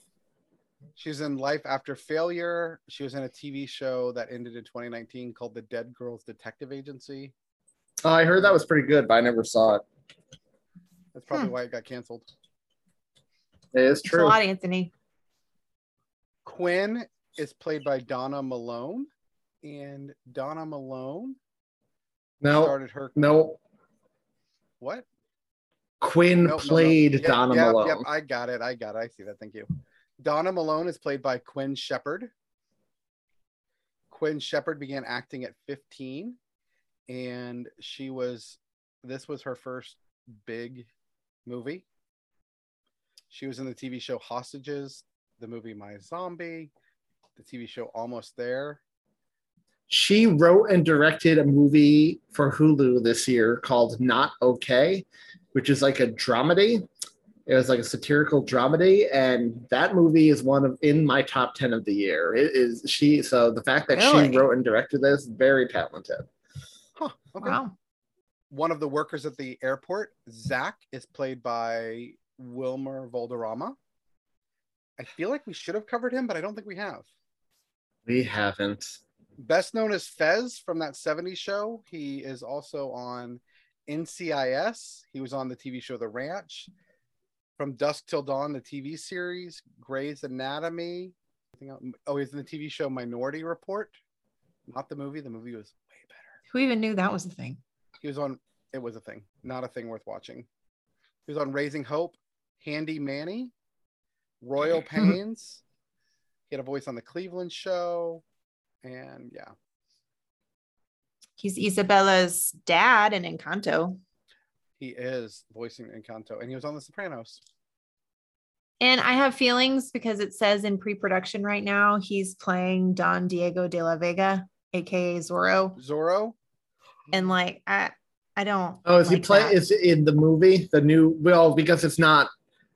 She was in Life After Failure. She was in a TV show that ended in 2019 called The Dead Girls Detective Agency. Oh, I heard that was pretty good, but I never saw it. That's probably Hmm. why it got canceled. It is It's a true. lot, Anthony. Quinn is played by Donna Malone, and Donna Malone No, started her no. what? Quinn Nope, no, no. played Yep, Donna yep, Malone. Yep, I got it. I got it. I see that. Thank you. Donna Malone is played by Quinn Shepard. Quinn Shepard began acting at 15, and she was. This was her first big movie. She was in the TV show Hostages, the movie My Zombie, the TV show Almost There. She wrote and directed a movie for Hulu this year called Not Okay, which is like a dramedy. It was like a satirical dramedy, and that movie is one of in my top ten of the year. It is she. So the fact that Really? she wrote and directed this, very talented. Huh. Okay. Wow. One of the workers at the airport, Zach, is played by Wilmer Valderrama. I feel like we should have covered him, but I don't think we have. We haven't. Best known as Fez from that 70s show. He is also on NCIS. He was on the TV show The Ranch. From Dusk Till Dawn, the TV series, Grey's Anatomy. Oh, he's in the TV show Minority Report. Not the movie. The movie was way better. Who even knew that was a thing? He was on. It was a thing, not a thing worth watching. He was on Raising Hope, Handy Manny, Royal *laughs* Pains. he had a voice on the Cleveland Show, and yeah, He's Isabella's dad in Encanto. he is voicing Encanto, and he was on The Sopranos. And I have feelings because it says in pre-production right now he's playing Don Diego de la Vega, aka Zorro. Zorro. And like I I don't Oh, is he like play? that. Is it in the movie the new? Well, because it's not.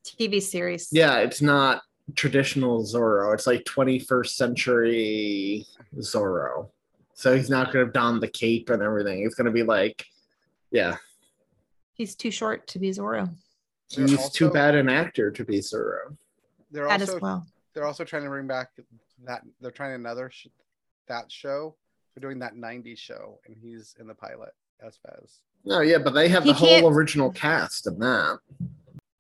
TV series. Yeah, it's not traditional Zorro. It's like 21st century Zorro. So he's not going to don the cape and everything. It's going to be like, yeah, He's too short to be Zorro. They're he's too bad an actor to be Zorro. They're That also as well. they're also trying to bring back that they're trying another sh- that show. They're doing that '90s show, and he's in the pilot as Fez. No, yeah, but they have He the whole can't- original cast in that,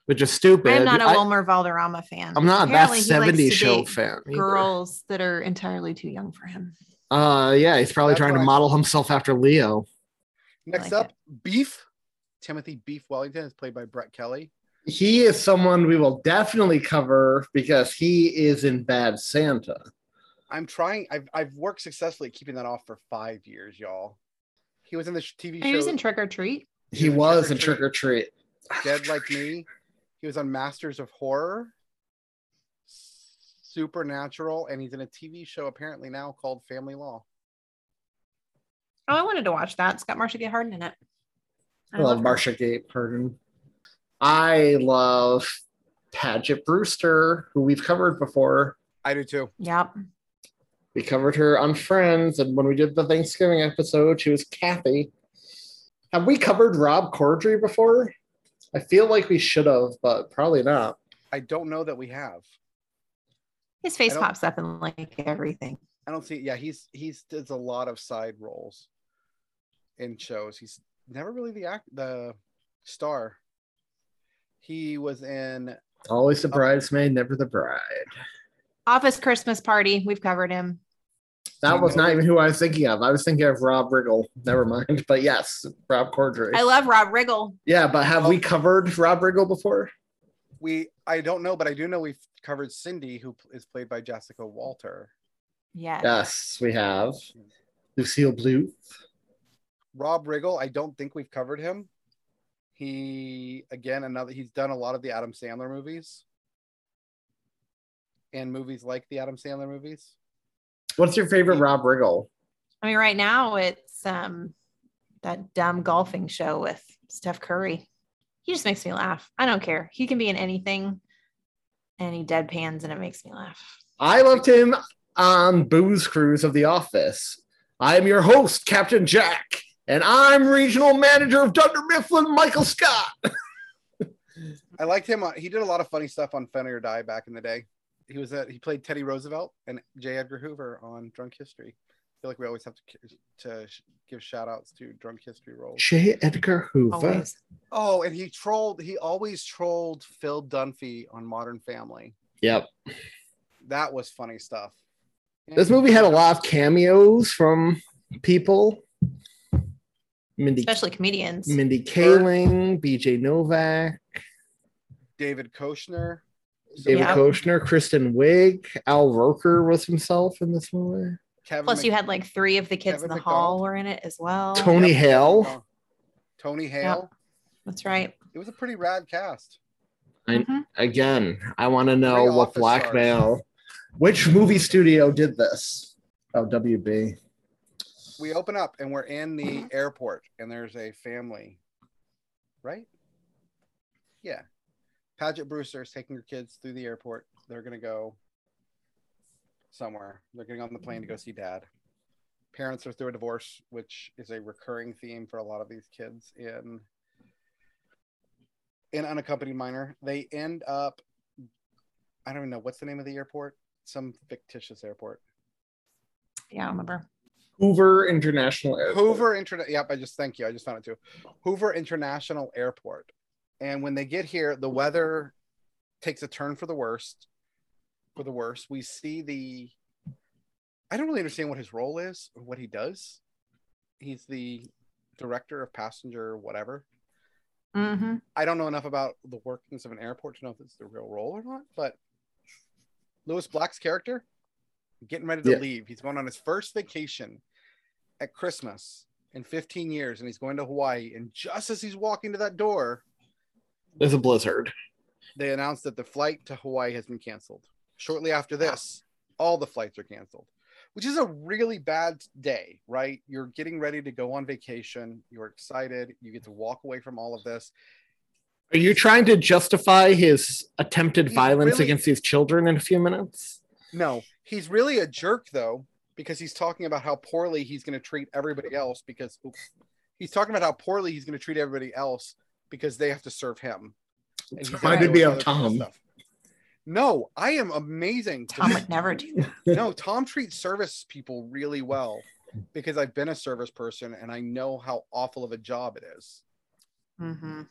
which is stupid. I'm not a I- Wilmer Valderrama fan. I'm not Apparently that he 70s show date fan. either. Girls that are entirely too young for him. Uh, yeah, he's probably That's trying to model himself after Leo. Next like up, Beef. Timothy Beef Wellington is played by Brett Kelly. He is someone we will definitely cover because he is in Bad Santa. I'm trying. I've I've worked successfully keeping that off for five years, y'all. He was in the sh- TV He was in Trick or Treat. He in was Trick or in Trick or Treat. Dead Like Me. He was on Masters of Horror, Supernatural, and he's in a TV show apparently now called Family Law. Oh, I wanted to watch that. It's got Marcia Gay Harden in it. I I love love her. Marsha Gay Pardon. I love Paget Brewster, who we've covered before. I do too. Yep. We covered her on Friends, and when we did the Thanksgiving episode, she was Kathy. Have we covered Rob Corddry before? I feel like we should have, but probably not. I don't know that we have. His face pops up in like everything. I don't see. Yeah, he's he's does a lot of side roles in shows. He's never really the act the star. He was in Always the uh, bridesmaid, never the bride. Office Christmas Party. We've covered him. That was not even who I was thinking of. I was thinking of Rob Riggle. Never mind. But yes, Rob Corddry. I love Rob Riggle. yeah, but have we covered Rob Riggle before? we. I don't know, but I do know we've covered Cindy, who is played by Jessica Walter. Yes. Yes, we have. Lucille Bluth. Rob Riggle. I don't think we've covered him. He again another. He's done a lot of the Adam Sandler movies and movies like the Adam Sandler movies. What's your favorite Rob Riggle? I mean, right now it's um that dumb golfing show with Steph Curry. He just makes me laugh. I don't care. He can be in anything, and he deadpans, and it makes me laugh. I loved him on Booze Cruise of The Office. I'm your host, Captain Jack, and I'm regional manager of Dunder Mifflin, Michael Scott. *laughs* I liked him. uh, He did a lot of funny stuff on Funny or Die back in the day. He was at, he played Teddy Roosevelt and J. Edgar Hoover on Drunk History. I feel like we always have to to give shout outs to Drunk History roles. J. Edgar Hoover. Always. Oh, and he trolled. He always trolled Phil Dunphy on Modern Family. Yep. That was funny stuff. This movie had a lot of cameos from people. Mindy, Especially comedians. Mindy Kaling, BJ Novak, David Koechner. David Yeah. Koechner, Kristen Wiig, Al Roker was himself in this movie. Kevin Plus, Mc- you had like three of the kids Kevin in the McDonald. hall were in it as well. Tony Yep. Hale. Tony Hale. That's right. It was a pretty rad cast. I, Mhm. again, I want to know Three what office blackmail. Which movie studio did this? Oh, WB. We open up and we're in the airport, and there's a family, right? Yeah. Paget Brewster is taking her kids through the airport. They're gonna go somewhere. They're getting on the plane to go see dad. Parents are through a divorce, which is a recurring theme for a lot of these kids in in unaccompanied minor. They end up I don't even know what's the name of the airport. Some fictitious airport. Yeah, I remember. Hoover International Airport. Hoover Internet. Yep, I just thank you. I just found it too. Hoover International Airport. And when they get here, the weather takes a turn for the worst. For the worst, we see the. I don't really understand what his role is or what he does. He's the director of passenger whatever. Mm-hmm. I don't know enough about the workings of an airport to know if it's the real role or not. But Lewis Black's character, getting ready to Yeah. leave. He's going on his first vacation at Christmas in 15 years, and he's going to Hawaii. And just as he's walking to that door, There's a blizzard. they announced that the flight to Hawaii has been canceled. Shortly after this, all the flights are canceled, which is a really bad day, right? You're getting ready to go on vacation. You're excited. You get to walk away from all of this. Are you trying to justify his attempted He's violence really- against these children in a few minutes? No, he's really a jerk though, because he's talking about how poorly he's going to treat everybody else. Because oops, he's talking about how poorly he's going to treat everybody else because they have to serve him. And he's gonna Reminded deal me with of other people's Thom. stuff. No, I am amazing. Thom would never do that. *laughs* no, Thom treats service people really well because I've been a service person and I know how awful of a job it is. Mm-hmm.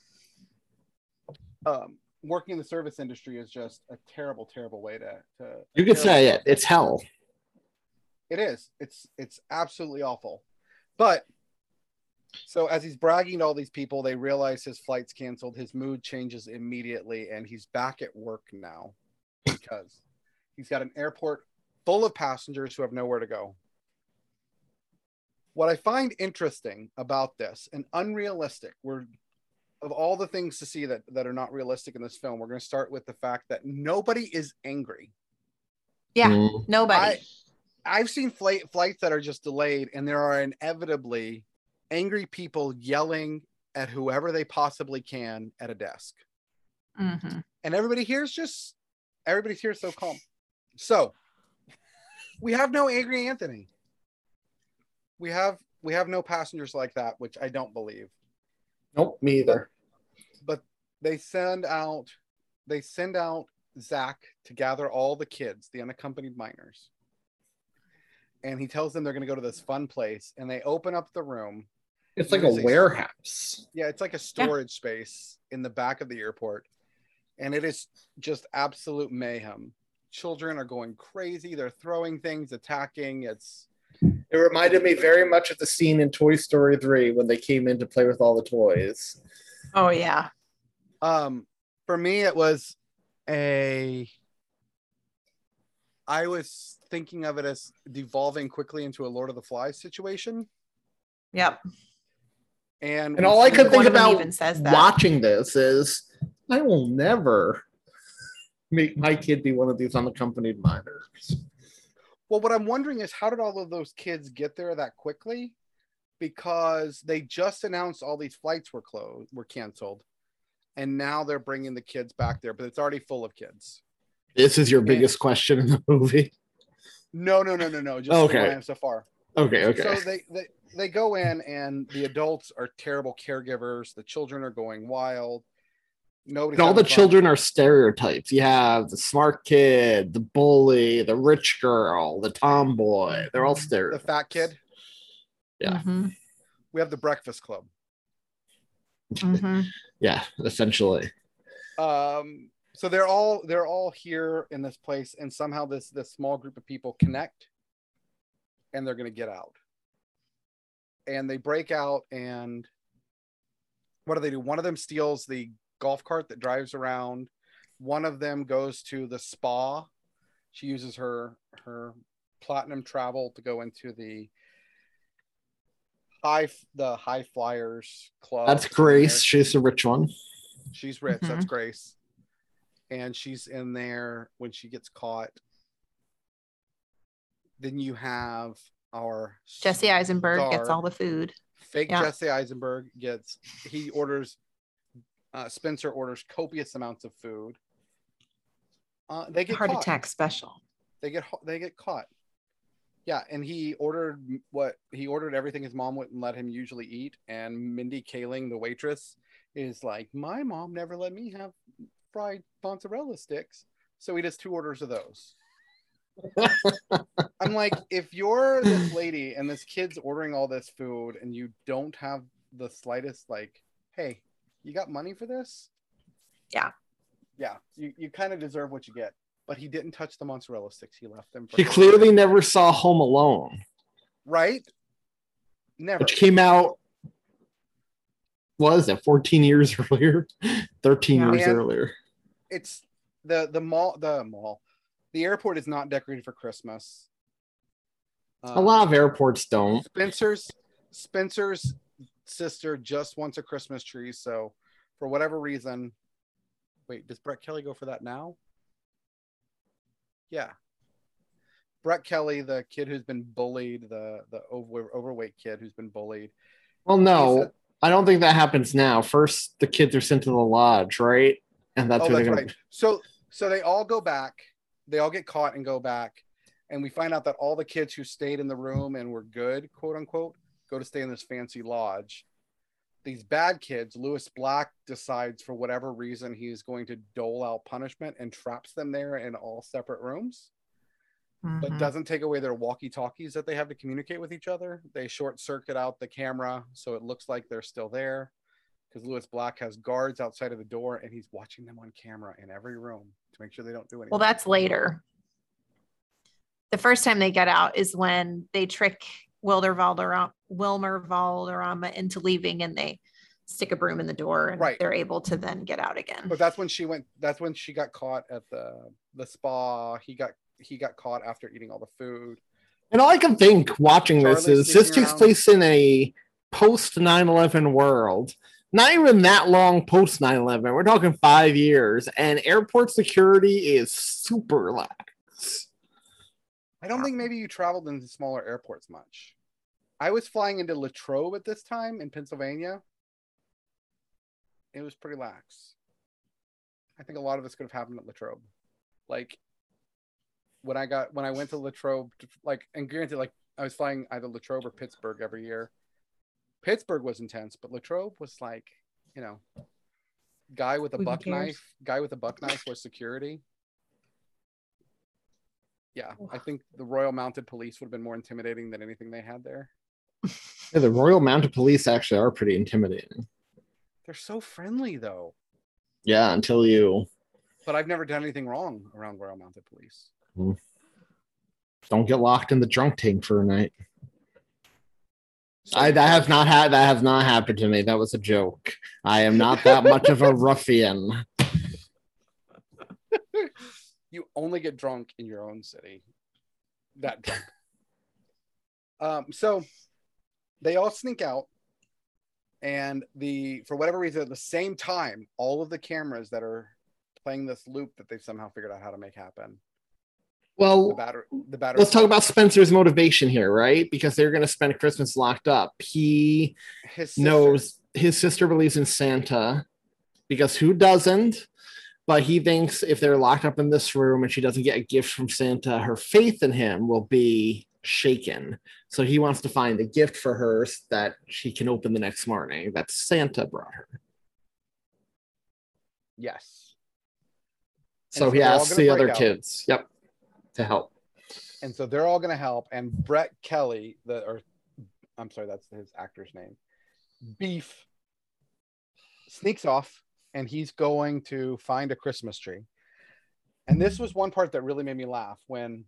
Um, working in the service industry is just a terrible, terrible way to. to You could say it. It's hell. It is. It's it's absolutely awful. But so as he's bragging to all these people, they realize his flight's canceled. His mood changes immediately, and he's back at work now because he's got an airport full of passengers who have nowhere to go. What I find interesting about this and unrealistic, we're of all the things to see that that are not realistic in this film, we're going to start with the fact that nobody is angry. Yeah, Mm. nobody. I, I've seen flight, flights that are just delayed, and there are inevitably angry people yelling at whoever they possibly can at a desk. mm-hmm. And everybody here is just, everybody's here so calm. So we have no angry Anthony. We have we have no passengers like that, which I don't believe. Nope, me either. But they send out they send out Zach to gather all the kids, the unaccompanied minors. And he tells them they're going to go to this fun place, and they open up the room. It's like There's a warehouse. Yeah, it's like a storage space in the back of the airport, and it is just absolute mayhem. Children are going crazy. They're throwing things, attacking. It's It reminded me very much of the scene in Toy Story 3 when they came in to play with all the toys. Oh yeah. um for me it was a i was thinking of it as devolving quickly into a lord of the flies situation Yep. And And all I could think One of them about even says that. watching this is I will never make my kid be one of these unaccompanied minors. well what i'm wondering is how did all of those kids get there that quickly because they just announced all these flights were closed were canceled and now they're bringing the kids back there but it's already full of kids This is your biggest question in the movie. no no no no no just Okay. okay. so far Okay, okay. So they, they they go in and the adults are terrible caregivers. The children are going wild. Nobody. All the children are stereotypes. You have the smart kid, the bully, the rich girl, the tomboy. They're all stereotypes. the fat kid. Yeah. Mhm. We have the Breakfast Club. Mhm. *laughs* Yeah, essentially. Um, so they're all they're all here in this place, and somehow this this small group of people connect, and they're going to get out. And they break out, and what do they do? One of them steals the golf cart that drives around. One of them goes to the spa. She uses her her platinum travel to go into the high the high flyers club. That's Grace. She's the rich one. She's rich. That's Mhm. Grace. And she's in there when she gets caught. Then you have our Jesse Eisenberg gets all the food. fake yeah. Jesse Eisenberg gets he orders Uh, Spencer orders copious amounts of food. Uh, they get Heart caught. attack special. They get they get caught. Yeah, and he ordered what he ordered everything his mom wouldn't let him usually eat. And Mindy Kaling, the waitress, is like, "My mom never let me have fried mozzarella sticks," so he does two orders of those. I'm like, if you're this lady and this kid's ordering all this food and you don't have the slightest like, hey, you got money for this? Yeah. Yeah, you, you kind of deserve what you get. But he didn't touch the mozzarella sticks. He left them. For She clearly never saw Home Alone, right. Never. which came out. Was it 14 years *laughs* earlier? 13 Yeah. years And- earlier. It's the the mall. The mall. The airport is not decorated for Christmas. A lot of um, airports don't. Spencer's Spencer's sister just wants a Christmas tree, so for whatever reason, wait, does Brett Kelly go for that now? Yeah. Brett Kelly, the kid who's been bullied, the the over, overweight kid who's been bullied. Well, no, I don't think that happens now. First, the kids are sent to the lodge, right? And that's oh, where that's they're gonna. right. So so they all go back. They all get caught and go back, and we find out that all the kids who stayed in the room and were good, quote unquote, go to stay in this fancy lodge. These bad kids, Lewis Black decides for whatever reason he is going to dole out punishment and traps them there in all separate rooms, but Mhm. doesn't take away their walkie talkies that they have to communicate with each other. They short circuit out the camera so it looks like they're still there because Lewis Black has guards outside of the door and he's watching them on camera in every room to make sure they don't do anything. Well, that's later. The first time they get out is when they trick Wilder Valderrama, Wilmer Valderrama into leaving and they stick a broom in the door and Right. they're able to then get out again. but that's when she went that's when she got caught at the the spa. He got he got caught after eating all the food. And all I can think watching this is this takes around. place in a post 9 11 world. Not even that long post 9 11. We're talking five years, and airport security is super lax. I don't think maybe you traveled into smaller airports much. I was flying into Latrobe at this time in Pennsylvania. It was pretty lax. I think a lot of this could have happened at Latrobe. Like when I got when I went to Latrobe, like and granted, like I was flying either Latrobe or Pittsburgh every year. Pittsburgh was intense, but Latrobe was like, you know, guy with a Who buck cares? knife. Guy with a buck knife was security. Yeah, I think the Royal Mounted Police would have been more intimidating than anything they had there. Yeah, the Royal Mounted Police actually are pretty intimidating. They're so friendly though. Yeah, until you But I've never done anything wrong around Royal Mounted Police. Hmm. don't get locked in the drunk tank for a night. I that has not had that has not happened to me. That was a joke. I am not that much of a *laughs* ruffian. you only get drunk in your own city. That drunk. um, so they all sneak out, and the for whatever reason, at the same time, all of the cameras that are playing this loop that they've somehow figured out how to make happen. Well, The battery, the battery. let's talk about Spencer's motivation here, right? Because they're going to spend Christmas locked up. He His knows his sister believes in Santa because who doesn't? But he thinks if they're locked up in this room and she doesn't get a gift from Santa, her faith in him will be shaken. So he wants to find a gift for her that she can open the next morning that Santa brought her. Yes. And So he asks the other out. kids, yep, to help. and so they're all going to help. And Brett Kelly, the or I'm sorry, that's his actor's name, Beef, sneaks off, and he's going to find a Christmas tree. And this was one part that really made me laugh when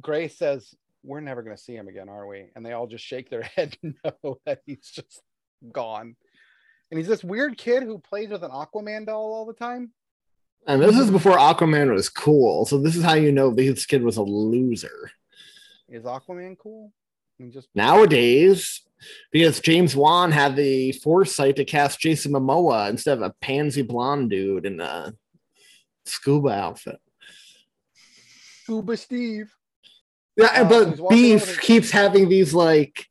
Grace says, "We're never going to see him again, are we?" And they all just shake their *laughs* head no that he's just gone. And he's this weird kid who plays with an Aquaman doll all the time. And this is before Aquaman was cool. So this is how you know this kid was a loser. Is Aquaman cool? I mean, just nowadays because James Wan had the foresight to cast Jason Momoa instead of a pansy blonde dude in a scuba outfit. Scuba Steve. Yeah, Uh, but walking around with Beef keeps having these like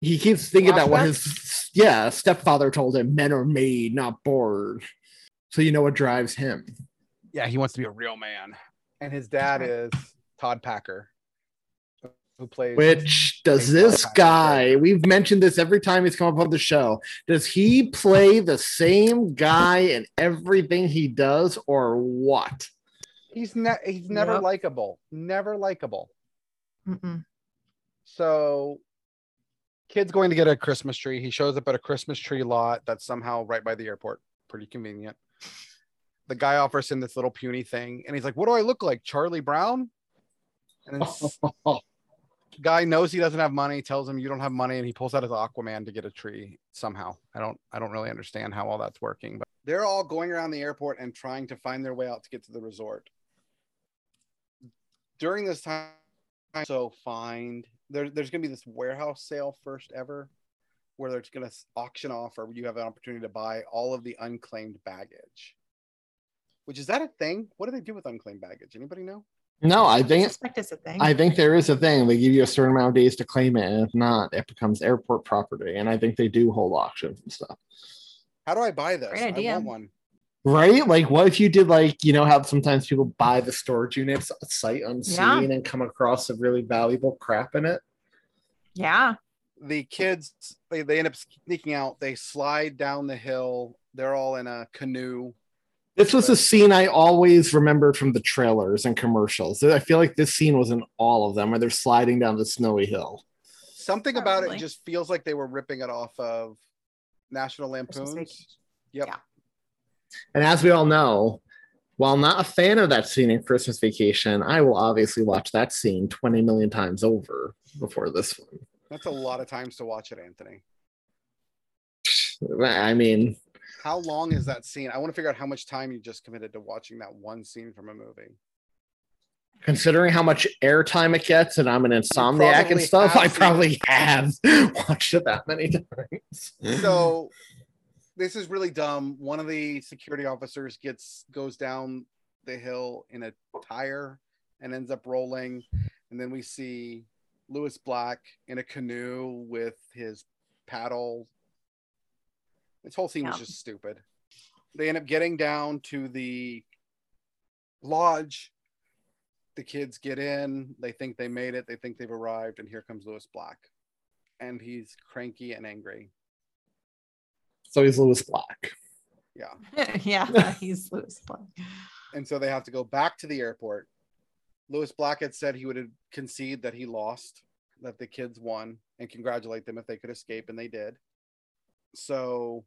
he keeps thinking about what his yeah, stepfather told him men are made, not born. So you know what drives him. Yeah, he wants to be a real man. And his dad is Todd Packer, who plays. Which does this Todd Packer. guy, we've mentioned this every time he's come up on the show. Does he play the same guy in everything he does, or what? He's ne- he's never Yep. likable. Never likable. Mm-mm. So, kid's going to get a Christmas tree. He shows up at a Christmas tree lot that's somehow right by the airport. Pretty convenient. The guy offers him this little puny thing, and he's like, "What do I look like, Charlie Brown?" And then *laughs* guy knows he doesn't have money. Tells him, "You don't have money," and he pulls out his Aquaman to get a tree somehow. I don't, I don't really understand how all that's working, but they're all going around the airport and trying to find their way out to get to the resort. During this time, so find there, there's going to be this warehouse sale first ever where they're going to auction off or you have an opportunity to buy all of the unclaimed baggage which is that a thing what do they do with unclaimed baggage anybody know No, I I think suspect it's a thing. I think there is a thing. They give you a certain amount of days to claim it, and if not, it becomes airport property. And I think they do hold auctions and stuff. how do i buy this Great i idea. want one Right? Like, what if you did like you know how sometimes people buy the storage units sight unseen Yeah. and come across some really valuable crap in it? yeah. The kids they, they end up sneaking out they slide down the hill they're all in a canoe This was a scene I always remembered from the trailers and commercials. I feel like this scene was in all of them where they're sliding down the snowy hill. something about it just feels like they were ripping it off of national Christmas lampoons yep Yeah. And as we all know, while not a fan of that scene in Christmas Vacation, I will obviously watch that scene 20 million times over before this one. That's a lot of times to watch it anthony. I mean, how long is that scene? I want to figure out how much time you just committed to watching that one scene from a movie. considering how much airtime it gets, and I'm an insomniac and stuff, I probably have *laughs* watched it that many times. so this is really dumb. One of the security officers gets goes down the hill in a tire and ends up rolling. And then we see lewis black in a canoe with his paddle. This whole scene was just stupid. They end up getting down to the lodge. The kids get in. They think they made it. They think they've arrived. And here comes lewis black. And he's cranky and angry. So he's Lewis Black. yeah. *laughs* Yeah. *laughs* He's Lewis Black. and so they have to go back to the airport. Lewis Black had said he would concede that he lost, that the kids won, and congratulate them if they could escape, and they did. So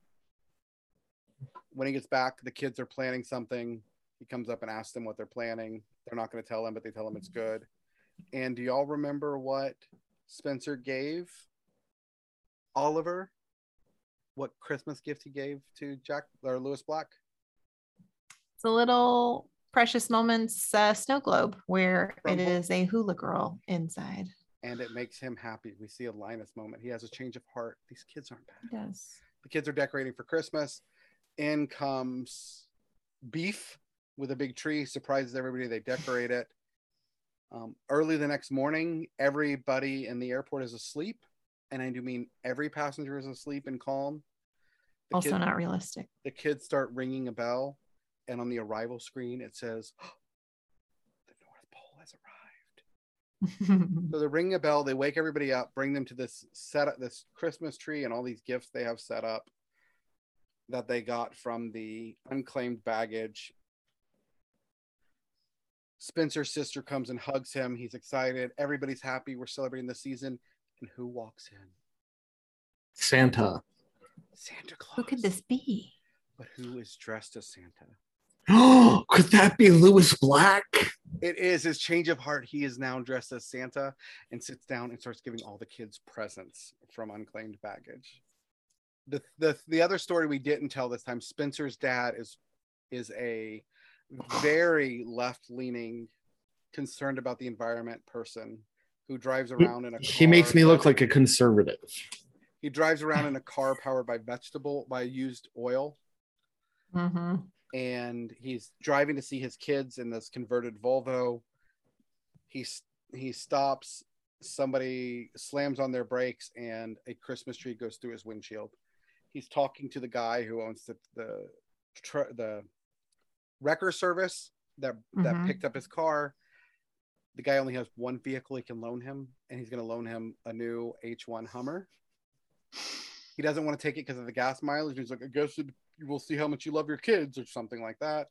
when he gets back, the kids are planning something. He comes up and asks them what they're planning. They're not going to tell him, but they tell him it's good. And do y'all remember what Spencer gave Oliver? What Christmas gift he gave to Jack or Lewis Black? It's a little precious moments uh, snow globe where it Rumble. a hula girl inside. and it makes him happy. We see a Linus moment. He has a change of heart. These kids aren't bad. does. The kids are decorating for Christmas. In comes Beef with a big tree, surprises everybody. They decorate it. Um, early the next morning, everybody in the airport is asleep. And I do mean every passenger is asleep and calm. The Also kid- not realistic. the kids start ringing a bell, and on the arrival screen, it says, *gasps* The North Pole has arrived. *laughs* So they're ringing a bell. They wake everybody up, bring them to this set up this Christmas tree and all these gifts they have set up that they got from the unclaimed baggage. Spencer's sister comes and hugs him. He's excited. Everybody's happy. We're celebrating the season. And who walks in? Santa. Santa Claus. Who could this be? But who is dressed as Santa? Oh, *gasps* could that be Lewis Black? It is his change of heart. He is now dressed as Santa and sits down and starts giving all the kids presents from unclaimed baggage. The the the other story we didn't tell this time, Spencer's dad is is a very left-leaning, concerned about the environment person who drives around in a car. He makes me look like a conservative. he drives around in a *laughs* car powered by vegetable by used oil Mm-hmm. And he's driving to see his kids in this converted Volvo. He's he stops. Somebody slams on their brakes, and a Christmas tree goes through his windshield. he's talking to the guy who owns the the tr- the wrecker service that that Mhm. picked up his car. The guy only has one vehicle he can loan him, and he's going to loan him a new H1 Hummer. He doesn't want to take it because of the gas mileage. He's like, I guess it, you will see how much you love your kids or something like that.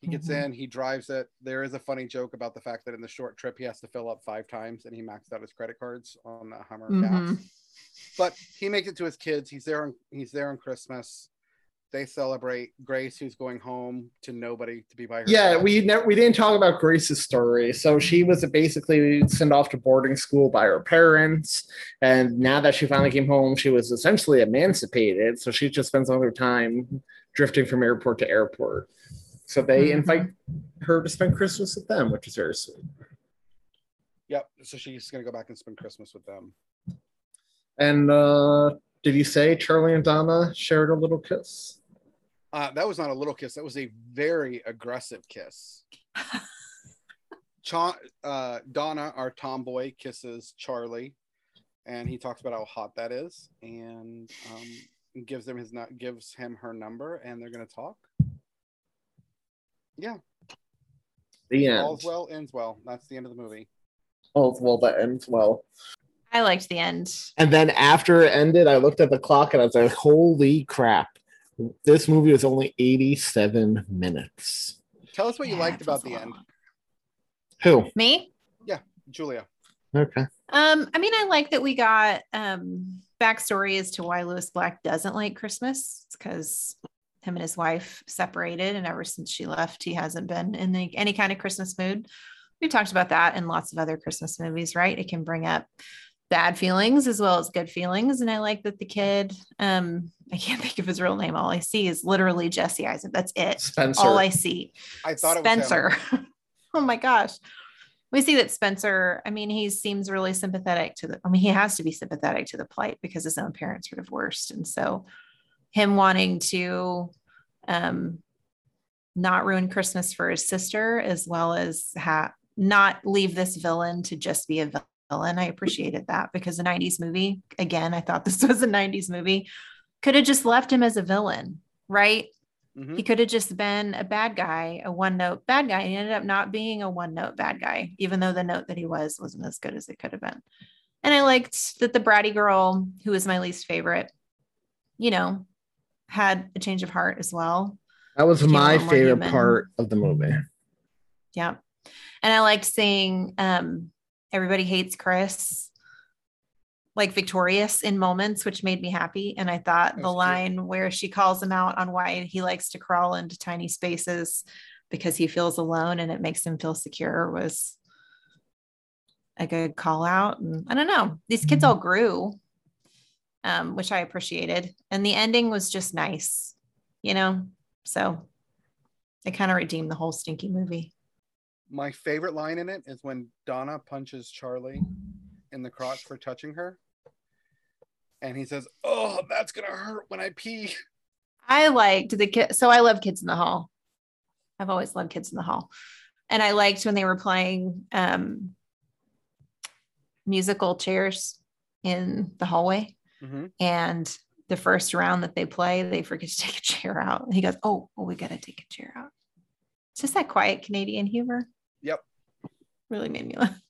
He gets Mhm. in, he drives it. There is a funny joke about the fact that in the short trip he has to fill up five times, and he maxed out his credit cards on the Hummer gas Mhm. but he makes it to his kids. He's there on he's there on Christmas. They celebrate Grace, who's going home to nobody to be by her. Yeah, we never we didn't talk about Grace's story. So she was basically sent off to boarding school by her parents, and now that she finally came home, she was essentially emancipated. So she just spends all her time drifting from airport to airport. So they Mhm. invite her to spend Christmas with them, which is very sweet. Yep. So she's gonna go back and spend Christmas with them. And uh, did you say Charlie and Donna shared a little kiss? Uh, that was not a little kiss. That was a very aggressive kiss. *laughs* Cha- uh, Donna, our tomboy, kisses Charlie, and he talks about how hot that is, and um, gives him his nu- gives him her number, and they're gonna talk. Yeah, The end. all's well ends well. That's the end of the movie. Oh, well, that ends well. I liked the end. And then after it ended, I looked at the clock and I was like, holy crap. This movie was only 87 minutes. Tell us what you Yeah, liked about the a end. Who? Me? Yeah, Julia. Okay. Um, I mean, I like that we got um backstory as to why Lewis Black doesn't like Christmas. It's because him and his wife separated, and ever since she left, he hasn't been in the, any kind of Christmas mood. We've talked about that in lots of other Christmas movies, right? It can bring up bad feelings as well as good feelings. And I like that the kid, um, I can't *laughs* think of his real name. All I see is literally Jesse Eisenberg. That's it. Spencer. All I see. I thought it was him. Spencer. *laughs* oh my gosh. We see that Spencer, I mean, he seems really sympathetic to the, I mean, he has to be sympathetic to the plight because his own parents were divorced. And so him wanting to um, not ruin Christmas for his sister, as well as ha- not leave this villain to just be a villain. I appreciated that because the 90s movie, again, I thought *laughs* this was a 90s movie, could have just left him as a villain, right? Mhm. He could have just been a bad guy, a one note bad guy. He ended up not being a one note bad guy, even though the note that he was wasn't as good as it could have been. And I liked that the bratty girl, who is my least favorite, you know, had a change of heart as well. That was my favorite human. part of the movie. Yeah. And I liked seeing um, everybody hates Chris like victorious in moments, which made me happy. And I thought That the line where she calls him out on why he likes to crawl into tiny spaces because he feels alone and it makes him feel secure was a good call out. And I don't know, these kids all grew, um, which I appreciated. And the ending was just nice, you know? So it kind of redeemed the whole stinky movie. My favorite line in it is when Donna punches Charlie in the crotch for touching her. And he says, Oh, that's going to hurt when I pee. I liked the kid. So I love Kids in the Hall. I've always loved Kids in the Hall. And I liked when they were playing um, musical chairs in the hallway. Mhm. And the first round that they play, they forget to take a chair out. And he goes, Oh, oh we got to take a chair out. It's just that quiet Canadian humor. Yep. Really made me laugh.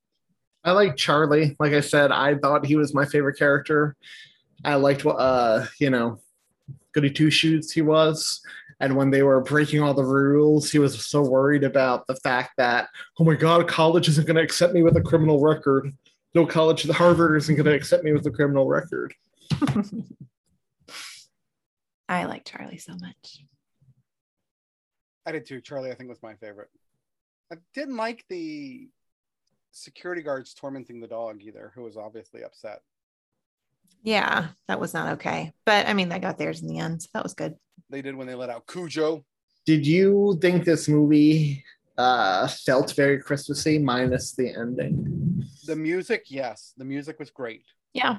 I like Charlie. Like I said, I thought he was my favorite character. I liked what uh, you know, goody two shoes he was. And when they were breaking all the rules, he was so worried about the fact that, oh my God, college isn't going to accept me with a criminal record. No college, the Harvard isn't going to accept me with a criminal record. *laughs* I like Charlie so much. I did too. Charlie, I think, was my favorite. I didn't like the security guards tormenting the dog either, who was obviously upset. Yeah, that was not okay. But I mean, they got theirs in the end. So that was good. They did when they let out Cujo. Did you think this movie uh, felt very Christmassy minus the ending? The music, yes, the music was great. Yeah.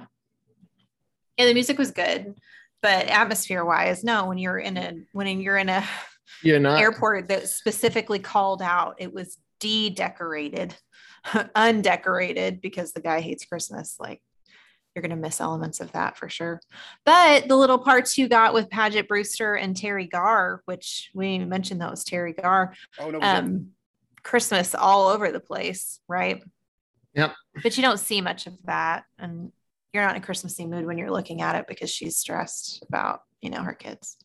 Yeah, the music was good, but atmosphere wise, no, when you're in a when you're in a You're not. airport that specifically called out, it was de-decorated, *laughs* undecorated because the guy hates Christmas. Like you're going to miss elements of that for sure. But the little parts you got with Paget Brewster and Teri Garr, which we mentioned that was Teri Garr, Oh no, um, Christmas all over the place, right? Yep. But you don't see much of that. And you're not in a Christmassy mood when you're looking at it because she's stressed about, you know, her kids.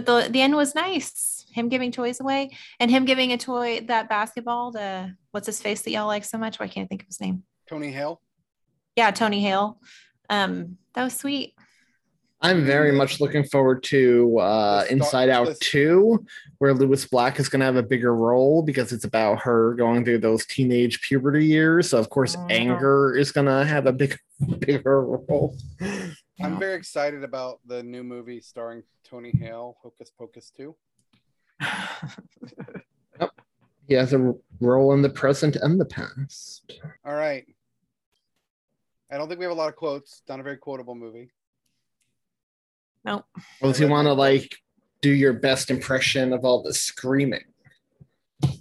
But the, the end was nice. Him giving toys away and him giving a toy, that basketball to what's his face that y'all like so much? Why can't I think of his name? Tony Hale. Yeah, Tony Hale. Um, that was sweet. I'm very much looking forward to uh, The Inside Out the- 2, where Lewis Black is going to have a bigger role because it's about her going through those teenage puberty years. So, of course, Oh. anger is going to have a big, *laughs* bigger role. I'm very excited about the new movie starring Tony Hale, Hocus Pocus 2. *laughs* yep. He has a role in the present and the past. All right. I don't think we have a lot of quotes. Not a very quotable movie. Nope. Unless you want to like do your best impression of all the screaming.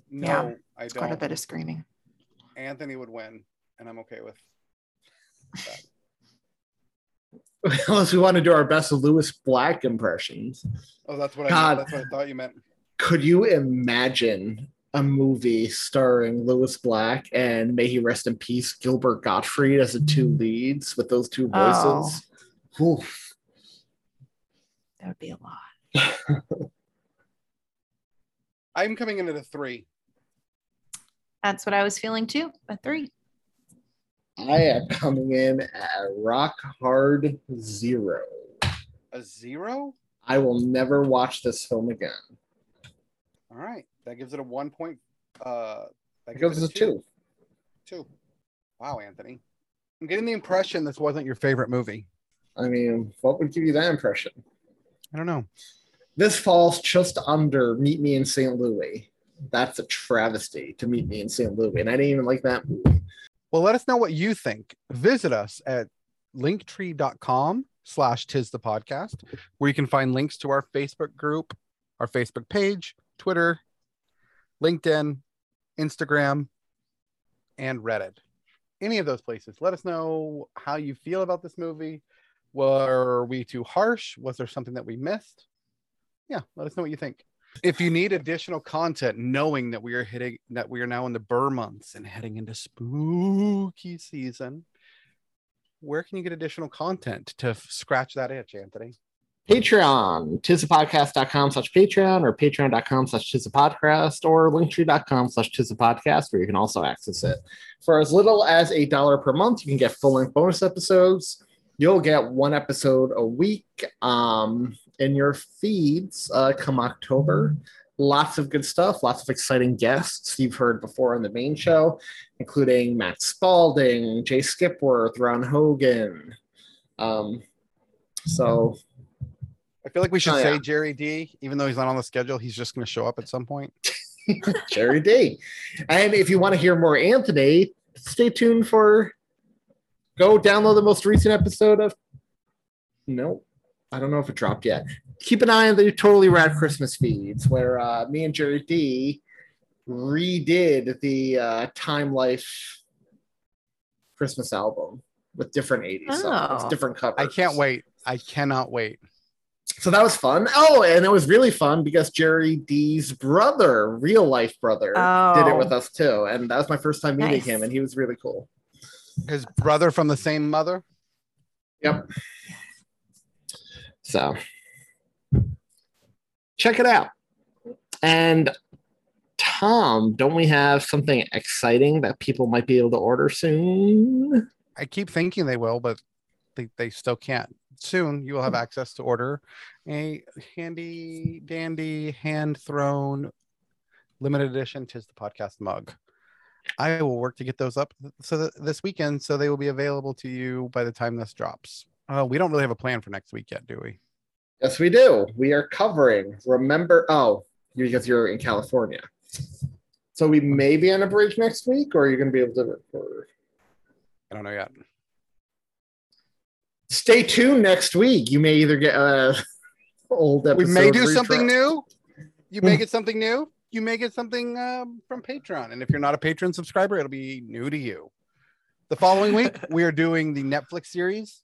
No, Yeah, I It's quite a bit of screaming. Anthony would win, and I'm okay with that. *laughs* Unless we want to do our best Lewis Black impressions. Oh, that's what I God. that's what I thought you meant. Could you imagine a movie starring Lewis Black and may he rest in peace, Gilbert Gottfried as the two leads with those two oh. voices? Oof. That would be a lot. I'm coming in at a three. That's what I was feeling too. A three. I am coming in at rock hard zero. A zero? I will never watch this film again. All right. That gives it a one point. Uh, that It goes it to two. Two. Wow, Anthony. I'm getting the impression this wasn't your favorite movie. I mean, what would give you that impression? I don't know. This falls just under Meet Me in St. Louis. That's a travesty to Meet Me in St. Louis. And I didn't even like that movie. Well, let us know what you think. Visit us at linktree.com slash tis the podcast, where you can find links to our Facebook group, our Facebook page, Twitter, LinkedIn, Instagram, and Reddit. Any of those places. Let us know how you feel about this movie. Were we too harsh? Was there something that we missed? Yeah, let us know what you think. If you need additional content, knowing that we are hitting that we are now in the Ber months and heading into spooky season, where can you get additional content to f- scratch that itch, Anthony? Patreon, tizapodcast.com slash Patreon or patreon.com slash tizapodcast or linktree.com slash tizapodcast where you can also access it. For as little as a dollar per month, you can get full length bonus episodes. You'll get one episode a week um, in your feeds uh, come October. Lots of good stuff, lots of exciting guests you've heard before on the main show, including Matt Spalding, Jay Skipworth, Ron Hogan. Um, so I feel like we should Oh, say yeah. Jerry D, even though he's not on the schedule, he's just going to show up at some point. *laughs* *laughs* Jerry D. And if you want to hear more Anthony, stay tuned for go download the most recent episode of No, I don't know if it dropped yet. Keep an eye on the totally rad Christmas feeds where uh, me and Jerry D redid the uh, Time Life Christmas album with different 80s songs, Oh. different covers. I can't wait. I cannot wait. So that was fun. Oh, and it was really fun because Jerry D's brother, real life brother, did it Oh. with us too. And that was my first time meeting Nice. him, and he was really cool. His brother from the same mother. Yep. So check it out. And Thom, don't we have something exciting that people might be able to order soon? I keep thinking they will, but they, they still can't. Soon you will have access to order a handy dandy hand thrown limited edition tis the podcast mug. I will work to get those up so that this weekend so they will be available to you by the time this drops. Uh, we don't really have a plan for next week yet, do we? Yes, we do. We are covering. Remember, oh, because you're in California. So we may be on a bridge next week, or are you're going to be able to record. I don't know yet. Stay tuned next week. You may either get a *laughs* old episode. we may do something new. You may *laughs* get something new. You may get something um, from Patreon. And if you're not a Patreon subscriber, it'll be new to you. The following week, *laughs* we are doing the Netflix series,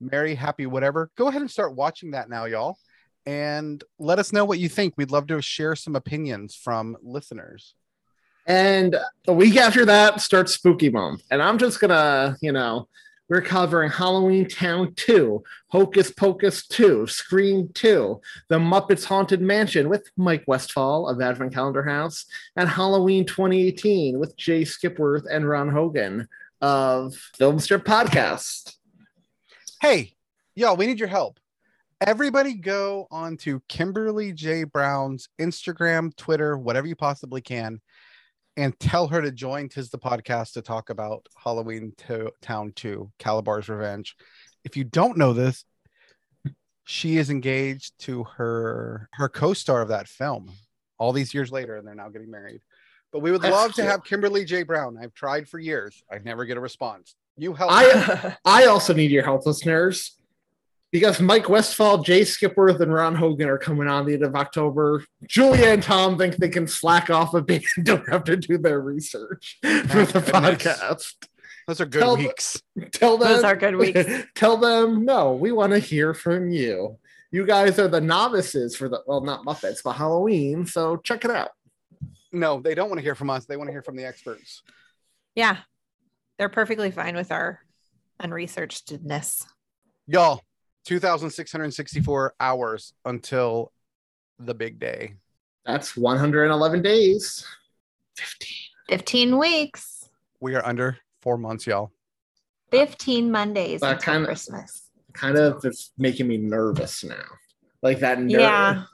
Merry Happy Whatever. Go ahead and start watching that now, y'all. And let us know what you think. We'd love to share some opinions from listeners. And the week after that starts Spooky Month. And I'm just gonna, you know, we're covering Halloween Town 2, Hocus Pocus 2, Scream 2, The Muppets Haunted Mansion with Mike Westfall of Advent Calendar House, and Halloween 2018 with Jay Skipworth and Ron Hogan of Film Strip Podcast. Hey, y'all, we need your help. Everybody go on to Kimberly J. Brown's Instagram, Twitter, whatever you possibly can, and tell her to join Tis the Podcast to talk about Halloween to- Town 2, Kalabar's Revenge. If you don't know this, she is engaged to her her co-star of that film all these years later, and they're now getting married. But we would That's love to have Kimberly J. Brown. I've tried for years. I never get a response. You help. I *laughs* I also need your help, listeners, because Mike Westfall, Jay Skipworth, and Ron Hogan are coming on the end of October. Julia and Thom think they can slack off a bit and *laughs* don't have to do their research for the goodness. podcast. Those are good Tell- weeks. Tell them Those are good weeks. *laughs* tell them no. We want to hear from you. You guys are the novices for the well, not Muppets, but Halloween. So check it out. No, they don't want to hear from us. They want to hear from the experts. Yeah. They're perfectly fine with our unresearchedness. Y'all, 2,664 hours until the big day. That's 111 days. 15. 15 weeks, We are under four months, y'all. 15 Mondays That until kinda- Christmas. kind of it's making me nervous now. Like that ner- Yeah.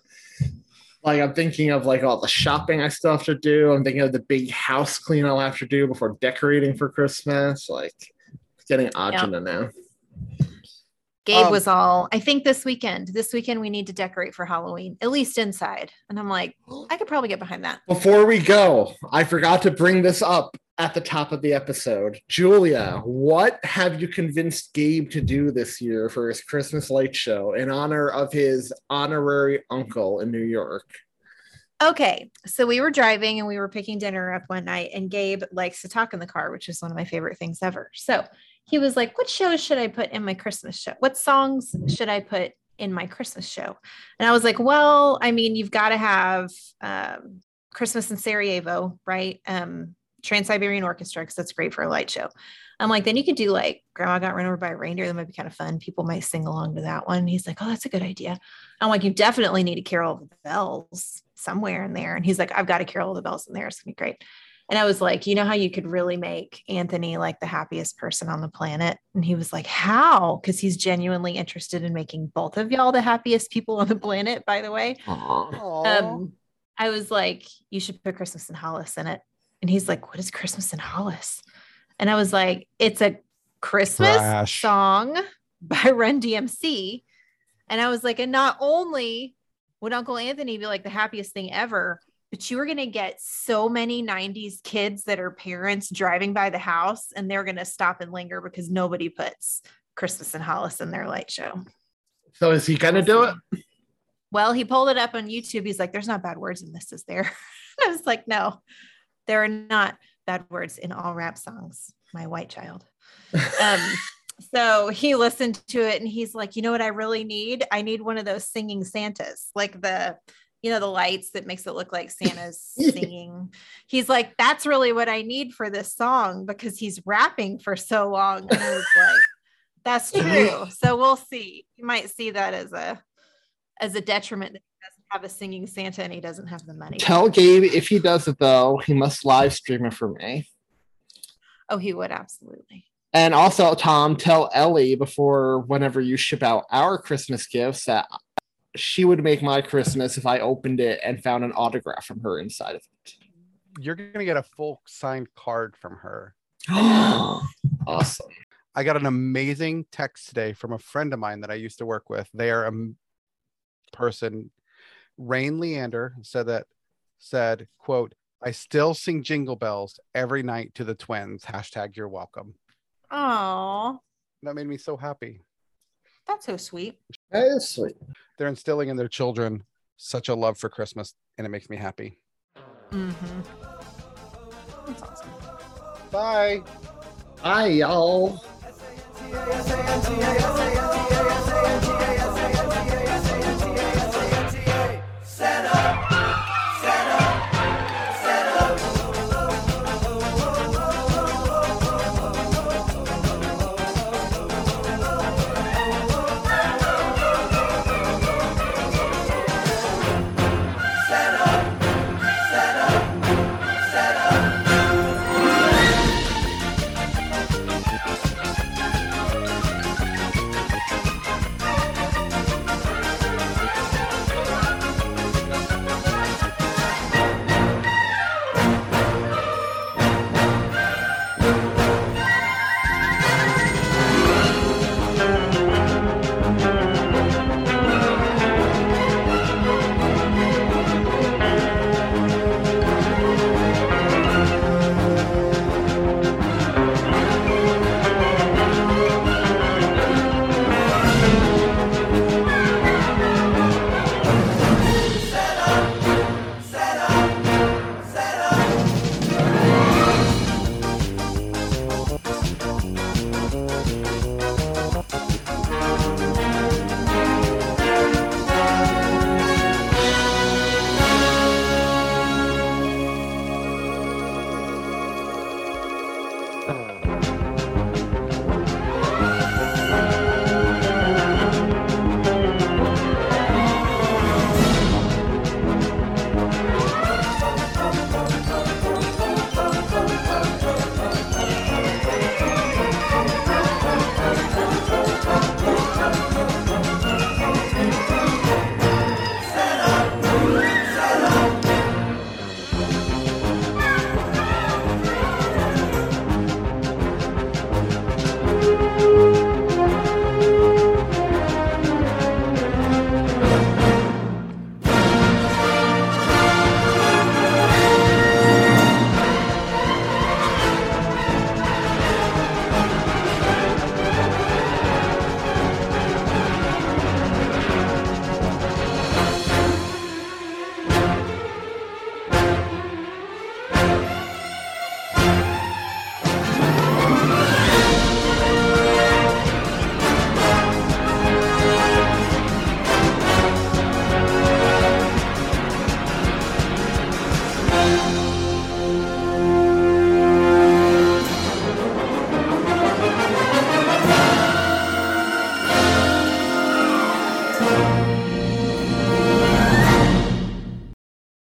Like I'm thinking of like all the shopping I still have to do. I'm thinking of the big house clean I'll have to do before decorating for Christmas. Like it's getting agita now. Gabe Um, was all, I think this weekend, this weekend we need to decorate for Halloween, at least inside. And I'm like, I could probably get behind that. Before we go, I forgot to bring this up at the top of the episode. Julia, what have you convinced Gabe to do this year for his Christmas light show in honor of his honorary uncle in New York? Okay. So we were driving and we were picking dinner up one night, and Gabe likes to talk in the car, which is one of my favorite things ever. So he was like, What shows should I put in my Christmas show? What songs should I put in my Christmas show? And I was like, Well, I mean, you've got to have um, Christmas in Sarajevo, right? Um, Trans Siberian Orchestra, because that's great for a light show. I'm like, then you could do like Grandma Got Run Over by a Reindeer. That might be kind of fun. People might sing along to that one. He's like, Oh, that's a good idea. I'm like, You definitely need a Carol of the Bells somewhere in there. And he's like, I've got a Carol of the Bells in there. It's gonna be great. And I was like, you know how you could really make Anthony like the happiest person on the planet? And he was like, How? Because he's genuinely interested in making both of y'all the happiest people on the planet, by the way. Um, I was like, you should put Christmas in Hollis in it. And he's like, what is Christmas in Hollis? And I was like, it's a Christmas Trash. song by *laughs* Run DMC. And I was like, and not only would Uncle Anthony be like the happiest thing ever, but you are going to get so many 90s kids that are parents driving by the house and they're going to stop and linger because nobody puts Christmas in Hollis in their light show. So is he gonna do it? Well, he pulled it up on YouTube. He's like, there's not bad words in this, is there? *laughs* I was like, no, there are not bad words in all rap songs, my white child. *laughs* Um, so he listened to it and he's like, you know what I really need? I need one of those singing Santas, like the, you know, the lights that makes it look like Santa's *laughs* singing. He's like, that's really what I need for this song because he's rapping for so long. And I was like, that's *laughs* true. So we'll see. You might see that as a as a detriment that he doesn't have a singing Santa and he doesn't have the money. Tell Gabe if he does it though, he must live stream it for me. Oh, he would absolutely. And also, Thom, tell Ellie before whenever you ship out our Christmas gifts that she would make my Christmas if I opened it and found an autograph from her inside of it. You're gonna get a full signed card from her. *gasps* awesome. I got an amazing text today from a friend of mine that I used to work with. They are a person, Rain Leander said that said, quote, I still sing jingle bells every night to the twins. Hashtag you're welcome. Oh. That made me so happy. That's so sweet. That is sweet. They're instilling in their children such a love for Christmas, and it makes me happy. Mm-hmm. That's awesome. Bye. Bye, y'all.